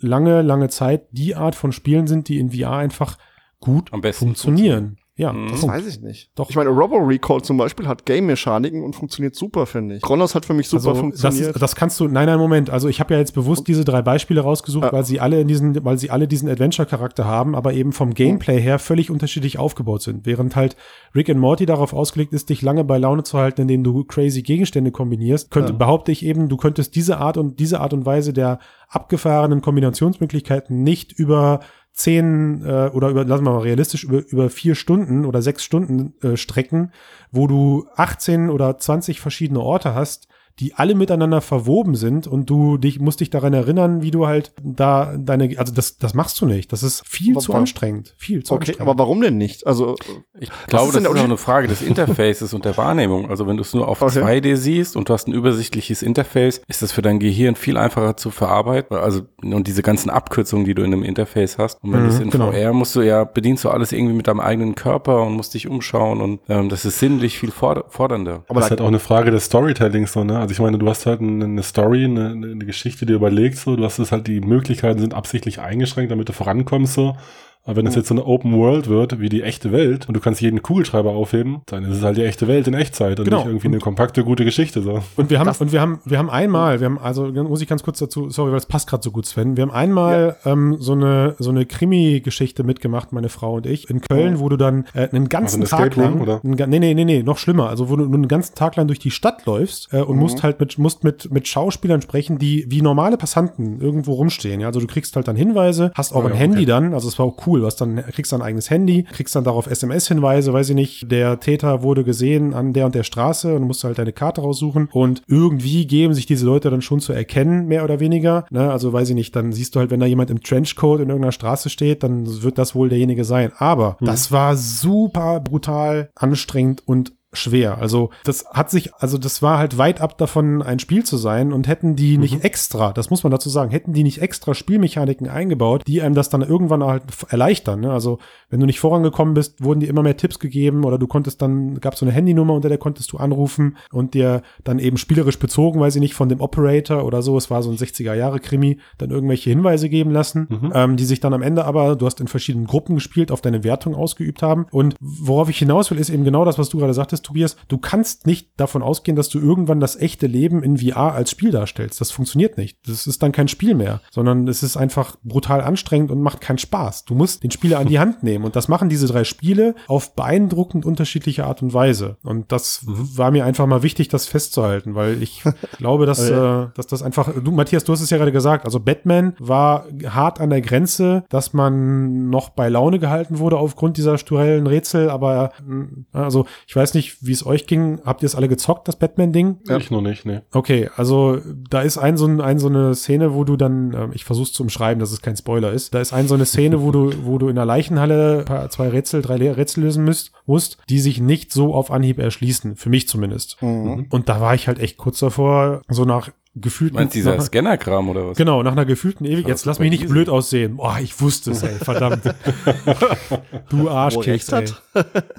lange, lange Zeit die Art von Spielen sind, die in VR einfach gut Am besten funktionieren. Ja, Mhm. Das Punkt. weiß ich nicht. Doch. Ich meine, Robo Recall zum Beispiel hat Game-Mechaniken und funktioniert super, finde ich. Kronos hat für mich super also das, funktioniert. ist- das kannst du, nein, nein, Moment. Also ich habe ja jetzt bewusst diese drei Beispiele rausgesucht, Ja. weil sie alle in diesen, weil sie alle diesen Adventure-Charakter haben, aber eben vom Gameplay her völlig unterschiedlich aufgebaut sind. Während halt Rick and Morty darauf ausgelegt ist, dich lange bei Laune zu halten, indem du crazy Gegenstände kombinierst, könnte, Ja. behaupte ich eben, du könntest diese Art und diese Art und Weise der abgefahrenen Kombinationsmöglichkeiten nicht über zehn äh, oder über, lassen wir mal realistisch, über, über vier Stunden oder sechs Stunden äh, strecken, wo du 18 oder 20 verschiedene Orte hast, die alle miteinander verwoben sind und du dich musst dich daran erinnern, wie du halt da deine, also das, das machst du nicht. Das ist viel Aber zu anstrengend. Viel zu okay, anstrengend. aber warum denn nicht? Also, ich glaube, das ist auch eine? Frage des Interfaces und der Wahrnehmung. Also wenn du es nur auf Okay. 2D siehst und du hast ein übersichtliches Interface, ist das für dein Gehirn viel einfacher zu verarbeiten. Also und diese ganzen Abkürzungen, die du in einem Interface hast. Und wenn Mhm, du es in genau. VR musst du ja, bedienst du alles irgendwie mit deinem eigenen Körper und musst dich umschauen und ähm, das ist sinnlich viel forder fordernder. aber das ist halt auch eine Frage des Storytellings, so, ne? Also ich meine, du hast halt eine, eine Story, eine, eine Geschichte, die du überlegst, so, du hast es halt, die Möglichkeiten sind absichtlich eingeschränkt, damit du vorankommst, so. Aber wenn es jetzt so eine Open World wird, wie die echte Welt, und du kannst jeden Kugelschreiber aufheben, dann ist es halt die echte Welt in Echtzeit und Genau. nicht irgendwie eine kompakte, gute Geschichte. So. Und wir haben, und wir haben, wir haben einmal, wir haben, also muss ich ganz kurz dazu, sorry, weil es passt gerade so gut, Sven. Wir haben einmal ähm, so eine so eine Krimi-Geschichte mitgemacht, meine Frau und ich, in Köln, wo du dann äh, einen ganzen Also Tag lang, oder? einen nee, nee, nee, nee, noch schlimmer, also wo du nur einen ganzen Tag lang durch die Stadt läufst äh, und musst halt mit, musst mit, mit Schauspielern sprechen, die wie normale Passanten irgendwo rumstehen. Ja, also du kriegst halt dann Hinweise, hast auch Ah, ein ja, Handy okay. dann, also es war auch cool, was dann kriegst dann ein eigenes Handy, kriegst dann darauf SMS-Hinweise, weiß ich nicht, der Täter wurde gesehen an der und der Straße und musst halt deine Karte raussuchen und irgendwie geben sich diese Leute dann schon zu erkennen, mehr oder weniger. Ne? Also weiß ich nicht, dann siehst du halt, wenn da jemand im Trenchcoat in irgendeiner Straße steht, dann wird das wohl derjenige sein. Aber das war super brutal anstrengend und schwer. Also das hat sich, also das war halt weit ab davon, ein Spiel zu sein und hätten die nicht extra, das muss man dazu sagen, hätten die nicht extra Spielmechaniken eingebaut, die einem das dann irgendwann halt erleichtern. Ne? Also wenn du nicht vorangekommen bist, wurden dir immer mehr Tipps gegeben oder du konntest dann, gab so eine Handynummer, unter der konntest du anrufen und dir dann eben spielerisch bezogen, weiß ich nicht, von dem Operator oder so, es war so ein 60er-Jahre-Krimi, dann irgendwelche Hinweise geben lassen, ähm, die sich dann am Ende aber, du hast in verschiedenen Gruppen gespielt, auf deine Wertung ausgeübt haben. Und worauf ich hinaus will, ist eben genau das, was du gerade sagtest, Tobias. Du kannst nicht davon ausgehen, dass du irgendwann das echte Leben in VR als Spiel darstellst. Das funktioniert nicht. Das ist dann kein Spiel mehr, sondern es ist einfach brutal anstrengend und macht keinen Spaß. Du musst den Spieler an die Hand nehmen. Und das machen diese drei Spiele auf beeindruckend unterschiedliche Art und Weise. Und das war mir einfach mal wichtig, das festzuhalten, weil ich glaube, dass, äh, dass das einfach, du, Matthias, du hast es ja gerade gesagt, also Batman war hart an der Grenze, dass man noch bei Laune gehalten wurde aufgrund dieser sturellen Rätsel, aber mh, also ich weiß nicht, wie es euch ging. Habt ihr es alle gezockt, das Batman-Ding? Ich noch nicht, nee. Okay, also da ist ein so, ein, ein so eine Szene, wo du dann, ähm, ich versuch's zu umschreiben, dass es kein Spoiler ist. Da ist ein so eine Szene, wo du, wo du in der Leichenhalle paar- zwei Rätsel, drei Rätsel lösen müsst, musst, die sich nicht so auf Anhieb erschließen. Für mich zumindest. Mhm. Und da war ich halt echt kurz davor, so nach gefühlten. Meinst du dieser nach, Scannerkram oder was? Genau, nach einer gefühlten Ewig. Jetzt lass mich nicht blöd aussehen. Boah, ich wusste es, ey, verdammt. du Arschkeks, ey.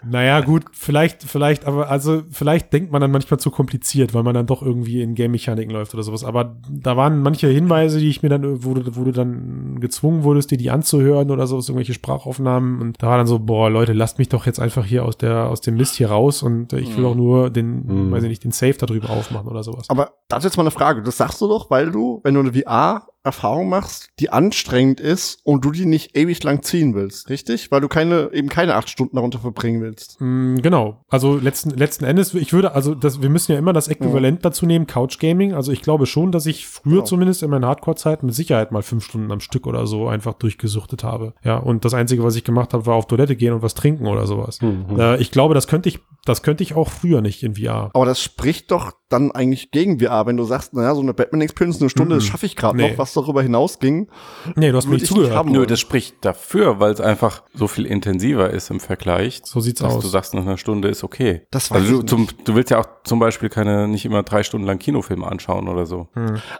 Naja, gut, vielleicht, vielleicht, aber also vielleicht denkt man dann manchmal zu kompliziert, weil man dann doch irgendwie in Game-Mechaniken läuft oder sowas. Aber da waren manche Hinweise, die ich mir dann, wo du, wo du dann gezwungen wurdest, dir die anzuhören oder so, irgendwelche Sprachaufnahmen. Und da war dann so, boah, Leute, lasst mich doch jetzt einfach hier aus der, aus dem Mist hier raus und ich will auch nur den, Mhm. weiß ich nicht, den Safe darüber aufmachen oder sowas. Aber das ist jetzt mal eine Frage. Das sagst du doch, weil du, wenn du eine VR-Erfahrung machst, die anstrengend ist und du die nicht ewig lang ziehen willst, richtig? Weil du keine, eben keine acht Stunden darunter verbringen willst. Mm, Genau. Also letzten, letzten Endes, ich würde, also das, wir müssen ja immer das Äquivalent dazu nehmen, Couch Gaming. Also ich glaube schon, dass ich früher Genau. zumindest in meiner Hardcore-Zeit mit Sicherheit mal fünf Stunden am Stück oder so einfach durchgesuchtet habe. Ja, und das Einzige, was ich gemacht habe, war auf Toilette gehen und was trinken oder sowas. Mhm. Äh, ich glaube, das könnte ich, das könnte ich auch früher nicht in VR. Aber das spricht doch dann eigentlich gegen VR, wenn du sagst, naja, so eine Batman-Experience, eine Stunde, das schaffe ich gerade Nee. noch, was darüber hinausging. Nee, du hast mir nicht ich nicht zugehört. Nö, das spricht dafür, weil es einfach so viel intensiver ist im Vergleich. So sieht's dass aus. du sagst, nach einer Stunde ist okay. Das weiß also du, zum, du willst ja auch zum Beispiel keine, nicht immer drei Stunden lang Kinofilme anschauen oder so.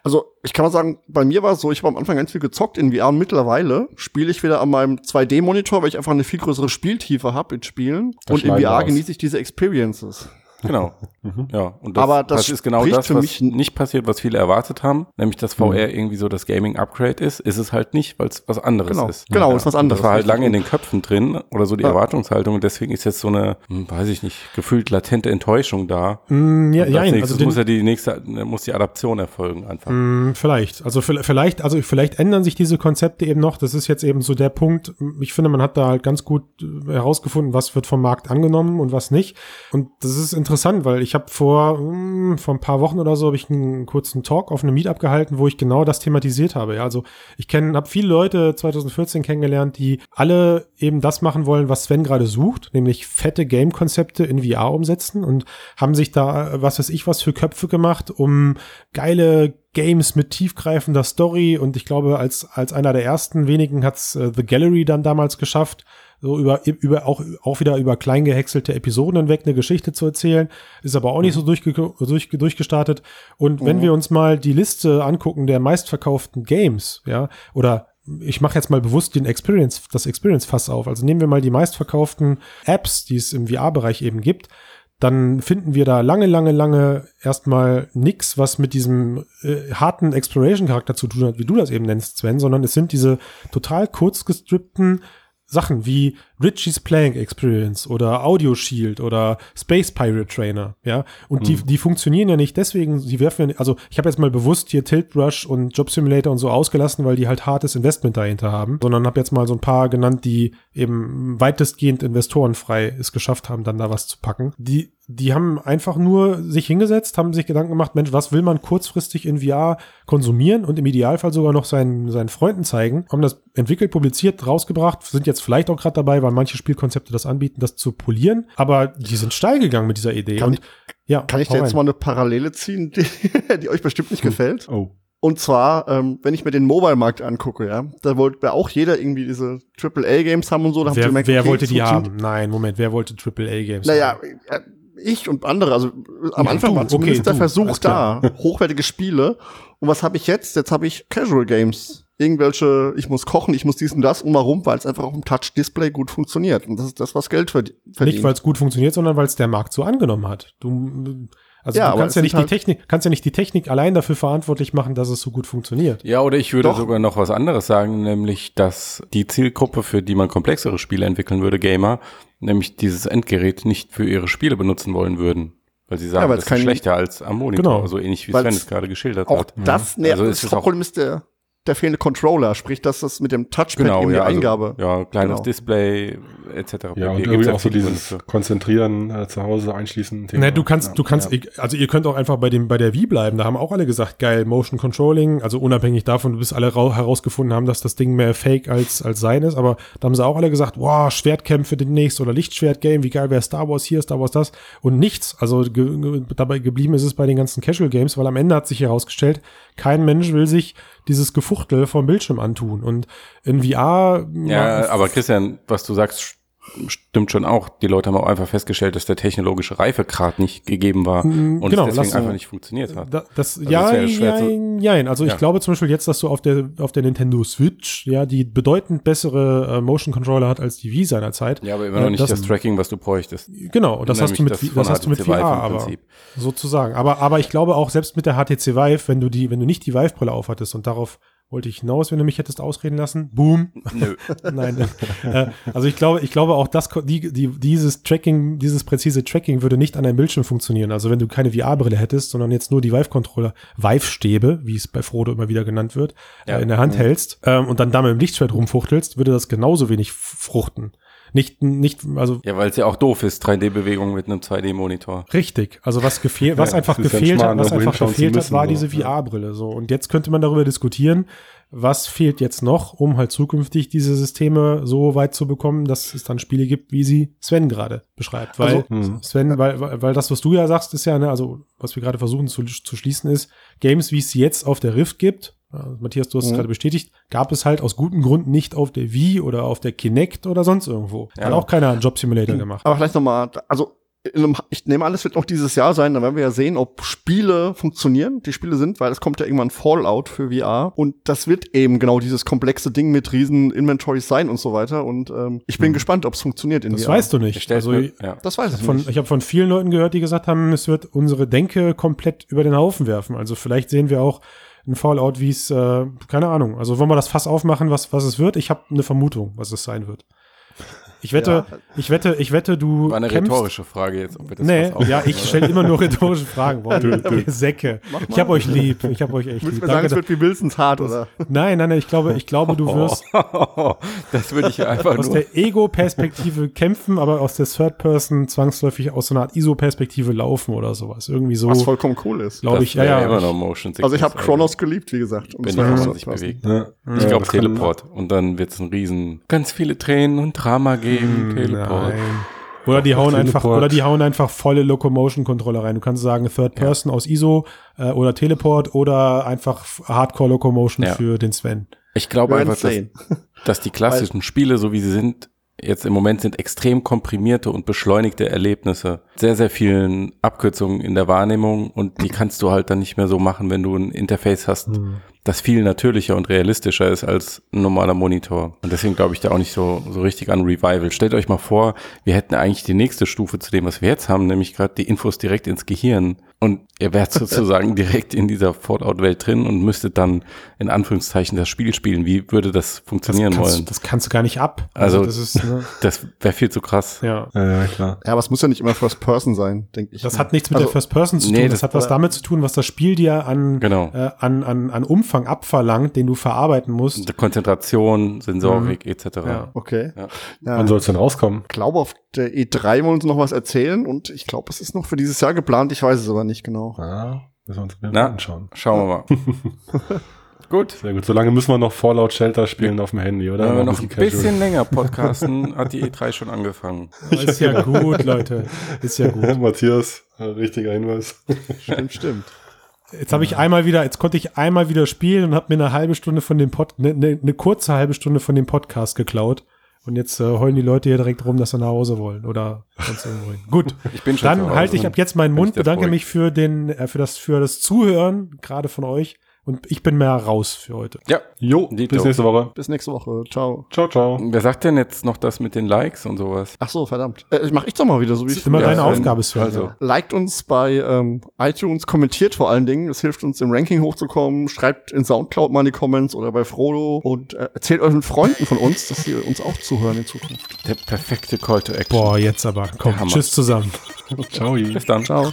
Also, ich kann mal sagen, bei mir war es so, ich habe am Anfang ganz viel gezockt in VR und mittlerweile spiele ich wieder an meinem 2D-Monitor, weil ich einfach eine viel größere Spieltiefe habe in Spielen. Da und in VR aus. genieße ich diese Experiences. Genau. ja, und Aber das ist genau das, für was mich- nicht passiert, was viele erwartet haben, nämlich dass VR irgendwie so das Gaming-Upgrade ist, ist es halt nicht, weil es was anderes Genau. ist. Genau, ist was Und anderes, Das war halt lange in den Köpfen drin oder so die Ja. Erwartungshaltung und deswegen ist jetzt so eine, hm, weiß ich nicht, gefühlt latente Enttäuschung da. Mm, ja, ja, also muss ja die nächste, muss die Adaption erfolgen einfach. Mm, Vielleicht. Also vi- vielleicht, also vielleicht ändern sich diese Konzepte eben noch. Das ist jetzt eben so der Punkt. Ich finde, man hat da halt ganz gut äh, herausgefunden, was wird vom Markt angenommen und was nicht. Und das ist interessant, weil ich habe vor, mm, vor ein paar Wochen oder so habe ich einen kurzen Talk auf einem Meetup gehalten, wo ich genau das thematisiert habe. Ja, also ich kenne, habe viele Leute 2014 kennengelernt, die alle eben das machen wollen, was Sven gerade sucht, nämlich fette Game-Konzepte in VR umsetzen und haben sich da, was weiß ich, was für Köpfe gemacht, um geile Games mit tiefgreifender Story und ich glaube, als, als einer der ersten wenigen hat's äh, The Gallery dann damals geschafft, so über, über auch, auch wieder über klein gehäckselte Episoden hinweg eine Geschichte zu erzählen, ist aber auch nicht so durchge durch, durchgestartet. Und wenn wir uns mal die Liste angucken der meistverkauften Games, ja, oder ich mache jetzt mal bewusst den Experience, das Experience-Fass auf. Also nehmen wir mal die meistverkauften Apps, die es im VR-Bereich eben gibt dann finden wir da lange, lange, lange erstmal nix, was mit diesem äh, harten Exploration-Charakter zu tun hat, wie du das eben nennst, Sven, sondern es sind diese total kurz gestrippten, Sachen wie Richie's Playing Experience oder Audio Shield oder Space Pirate Trainer, ja. Und die, die funktionieren ja nicht deswegen, sie werfen ja, also ich habe jetzt mal bewusst hier Tilt Brush und Job Simulator und so ausgelassen, weil die halt hartes Investment dahinter haben, sondern habe jetzt mal so ein paar genannt, die eben weitestgehend investorenfrei es geschafft haben, dann da was zu packen. Die die haben einfach nur sich hingesetzt, haben sich Gedanken gemacht, Mensch, was will man kurzfristig in VR konsumieren und im Idealfall sogar noch seinen, seinen Freunden zeigen, haben das entwickelt, publiziert, rausgebracht, sind jetzt vielleicht auch gerade dabei, weil manche Spielkonzepte das anbieten, das zu polieren, aber die sind steil gegangen mit dieser Idee. Kann und, ja, Kann ich da jetzt rein. mal eine Parallele ziehen, die, die euch bestimmt nicht gefällt? Oh. Und zwar, ähm, wenn ich mir den Mobile-Markt angucke, ja, da wollte ja auch jeder irgendwie diese AAA-Games haben und so. Da haben Wer, gemerkt, wer okay, wollte die haben? Nein, Moment, wer wollte AAA-Games Naja, äh, ich und andere, also äh, am Ja, Anfang du, war zumindest okay, der du, Versuch da, hochwertige Spiele. Und was habe ich jetzt? Jetzt habe ich Casual Games. Irgendwelche, ich muss kochen, ich muss dies und das und warum? Weil es einfach auf dem Touch-Display gut funktioniert. Und das ist das, was Geld verdient. Nicht, weil es gut funktioniert, sondern weil es der Markt so angenommen hat. Du, also Ja, du kannst ja nicht die halt- Technik, kannst ja nicht die Technik allein dafür verantwortlich machen, dass es so gut funktioniert. Ja, oder ich würde Doch. sogar noch was anderes sagen, nämlich, dass die Zielgruppe, für die man komplexere Spiele entwickeln würde, Gamer, nämlich dieses Endgerät nicht für ihre Spiele benutzen wollen würden. Weil sie sagen, Ja, das es ist kein- schlechter als am Monitor, Genau. so ähnlich wie Sven es gerade geschildert Auch hat. das, nee, Also das ist es auch- Hauptproblem ist der, der fehlende Controller, sprich, dass das mit dem Touchpad Genau, eben die ja, also, Eingabe. ja, kleines Genau. Display etc. Ja, und irgendwie auch so dieses Gründe Konzentrieren äh, zu Hause einschließen. Thema. Ne, du kannst, Ja. du kannst, Ja. also ihr könnt auch einfach bei dem, bei der Wii bleiben. Da haben auch alle gesagt, geil, Motion Controlling, also unabhängig davon, bis alle rau- herausgefunden haben, dass das Ding mehr Fake als, als sein ist. Aber da haben sie auch alle gesagt, wow, Schwertkämpfe demnächst oder Lichtschwertgame, wie geil wäre Star Wars hier, Star Wars das und nichts. Also ge ge dabei geblieben ist es bei den ganzen Casual Games, weil am Ende hat sich herausgestellt, kein Mensch will sich dieses Gefuchtel vom Bildschirm antun. Und in VR, Ja, aber Christian, was du sagst, st- stimmt schon auch. Die Leute haben auch einfach festgestellt, dass der technologische Reifegrad nicht gegeben war und genau, es deswegen einfach nicht funktioniert hat. Da, das, Also ja, schwer ja, zu- ja, also ich Ja. glaube zum Beispiel jetzt, dass du auf der, auf der Nintendo Switch, ja, die bedeutend bessere äh, Motion Controller hat als die Wii seinerzeit. Ja, aber immer noch Äh, nicht das- das, Tracking, was du bräuchtest. Genau, und das hast du mit, das das hast du mit VR, aber sozusagen. Aber, aber ich glaube auch selbst mit der HTC Vive, wenn du die, wenn du nicht die Vive-Brille aufhattest und darauf wollte ich hinaus, wenn du mich hättest ausreden lassen, boom. Nö. Nein. äh, also ich glaube, ich glaube auch, dass die, die, dieses Tracking, dieses präzise Tracking würde nicht an deinem Bildschirm funktionieren. Also wenn du keine VR-Brille hättest, sondern jetzt nur die Vive-Controller, Vive-Stäbe, wie es bei Frodo immer wieder genannt wird, Ja. äh, in der Hand hältst ähm, und dann da mit dem Lichtschwert rumfuchtelst, würde das genauso wenig fruchten. Nicht, nicht, also Ja, weil es ja auch doof ist, 3D-Bewegung mit einem 2D-Monitor. Richtig. Also was gefehlt, was Ja, einfach ja gefehlt hat, was irgendwo einfach gefehlt hat, war so, diese. VR-Brille. So und jetzt könnte man darüber diskutieren, was fehlt jetzt noch, um halt zukünftig diese Systeme so weit zu bekommen, dass es dann Spiele gibt, wie sie Sven gerade beschreibt. Weil Also, hm. Sven, weil, weil weil das, was du ja sagst, ist ja, ne, also was wir gerade versuchen zu, zu schließen, ist Games, wie es sie jetzt auf der Rift gibt. Matthias, du hast es Mhm. gerade bestätigt, gab es halt aus gutem Grund nicht auf der Wii oder auf der Kinect oder sonst irgendwo. Ja. Hat auch keiner einen Job Simulator gemacht. Aber vielleicht noch mal, also ich nehme an, es wird noch dieses Jahr sein, dann werden wir ja sehen, ob Spiele funktionieren, die Spiele sind, weil es kommt ja irgendwann Fallout für VR und das wird eben genau dieses komplexe Ding mit riesen Inventories sein und so weiter und ähm, ich bin gespannt, ob es funktioniert in Das VR. weißt du Ich nicht. Also mir, ja. Das weiß ich von, nicht. ich habe von vielen Leuten gehört, die gesagt haben, es wird unsere Denke komplett über den Haufen werfen. Also vielleicht sehen wir auch ein Fallout, wie es, äh, keine Ahnung. Also wollen wir das Fass aufmachen, was, was es wird? Ich habe eine Vermutung, was es sein wird. Ich wette, Ja. ich wette, ich wette, du War eine kämpfst. rhetorische Frage jetzt, ob wir das Nee, was auch- ja, ich stelle immer nur rhetorische Fragen. Boah, du, ihr Säcke. Ich habe euch lieb. Ich habe euch echt Willst lieb. du mir sagen, es wird wie Wilsons hart, oder? nein, nein, nein, ich glaube, ich glaube, du wirst das würde ich einfach aus nur. der Ego-Perspektive kämpfen, aber aus der Third-Person zwangsläufig aus so einer Art ISO-Perspektive laufen oder sowas. Irgendwie so, Was vollkommen cool ist. glaube ich. Ja, ja. immer noch Motion Also ich habe Chronos geliebt, wie gesagt. Und wenn so sich bewegt. Ja. Ich glaube Teleport. Und dann wird es ein riesen, ganz viele Tränen und Drama geben. Teleport. Nein. Oder die hauen einfach, oder die hauen einfach volle Locomotion-Controller rein. Du kannst sagen Third Person aus ISO äh, oder Teleport oder einfach Hardcore Locomotion Ja. für den Sven. Ich glaube einfach, dass, sehen. dass die klassischen Spiele, so wie sie sind, jetzt im Moment sind extrem komprimierte und beschleunigte Erlebnisse. Sehr, sehr vielen Abkürzungen in der Wahrnehmung und die kannst du halt dann nicht mehr so machen, wenn du ein Interface hast, das viel natürlicher und realistischer ist als ein normaler Monitor. Und deswegen glaube ich da auch nicht so, so richtig an Revival. Stellt euch mal vor, wir hätten eigentlich die nächste Stufe zu dem, was wir jetzt haben, nämlich gerade die Infos direkt ins Gehirn und ihr wärt sozusagen direkt in dieser Fallout-Welt drin und müsstet dann in Anführungszeichen das Spiel spielen. Wie würde das Das funktionieren kannst, wollen? das kannst du gar nicht ab. Also- das ist, ne, Das wäre viel zu krass. ja. Ja, klar. Ja, aber es muss ja nicht immer First Person sein, denke ich. Das mal. hat nichts mit Also, der First Person zu tun. nee, das, das- hat was damit zu tun, was das Spiel dir an, Genau. äh, an, an, an Umfang abverlangt, den du verarbeiten musst. Konzentration, Sensorik etc. Ja. Okay. Ja. Ja. Wann soll es denn rauskommen? Ich glaube, auf der E3 wollen sie noch was erzählen und ich glaube, es ist noch für dieses Jahr geplant. Ich weiß es aber nicht genau. Ah, müssen wir uns mal Na? anschauen. Schauen wir mal. Gut. Sehr gut. Solange müssen wir noch Fallout Shelter spielen auf dem Handy, oder? Wenn wir noch ein bisschen länger podcasten, hat die E3 schon angefangen. Ist ja gut, Leute. Ist ja gut. Matthias, äh, richtiger Hinweis. Stimmt, stimmt. Jetzt habe ich einmal wieder, jetzt konnte ich einmal wieder spielen und habe mir eine halbe Stunde von dem Pod, eine ne, ne kurze halbe Stunde von dem Podcast geklaut. Und jetzt äh, heulen die Leute hier direkt rum, dass sie nach Hause wollen oder sonst irgendwo hin. Gut, Ich bin schon dann halte ich ab jetzt meinen Mund, bedanke mich für den, äh, für das, für das Zuhören, gerade von euch. Und ich bin mehr raus für heute. Ja. Jo, Dito. bis nächste Woche. Bis nächste Woche. Ciao. Ciao, ciao. Wer sagt denn jetzt noch das mit den Likes und sowas? Ach so, verdammt. Äh, ich mach ich doch mal wieder, so wie Das ich ist immer Ja, deine Aufgabe, Sven. also. Liked uns bei ähm, iTunes, kommentiert vor allen Dingen. Das hilft uns im Ranking hochzukommen. Schreibt in Soundcloud mal in die Comments oder bei Frodo und äh, erzählt euren Freunden von uns, dass sie uns auch zuhören in Zukunft. Der perfekte Call to Action. Boah, jetzt aber. Komm, tschüss zusammen. Ciao. Bis dann. Ciao.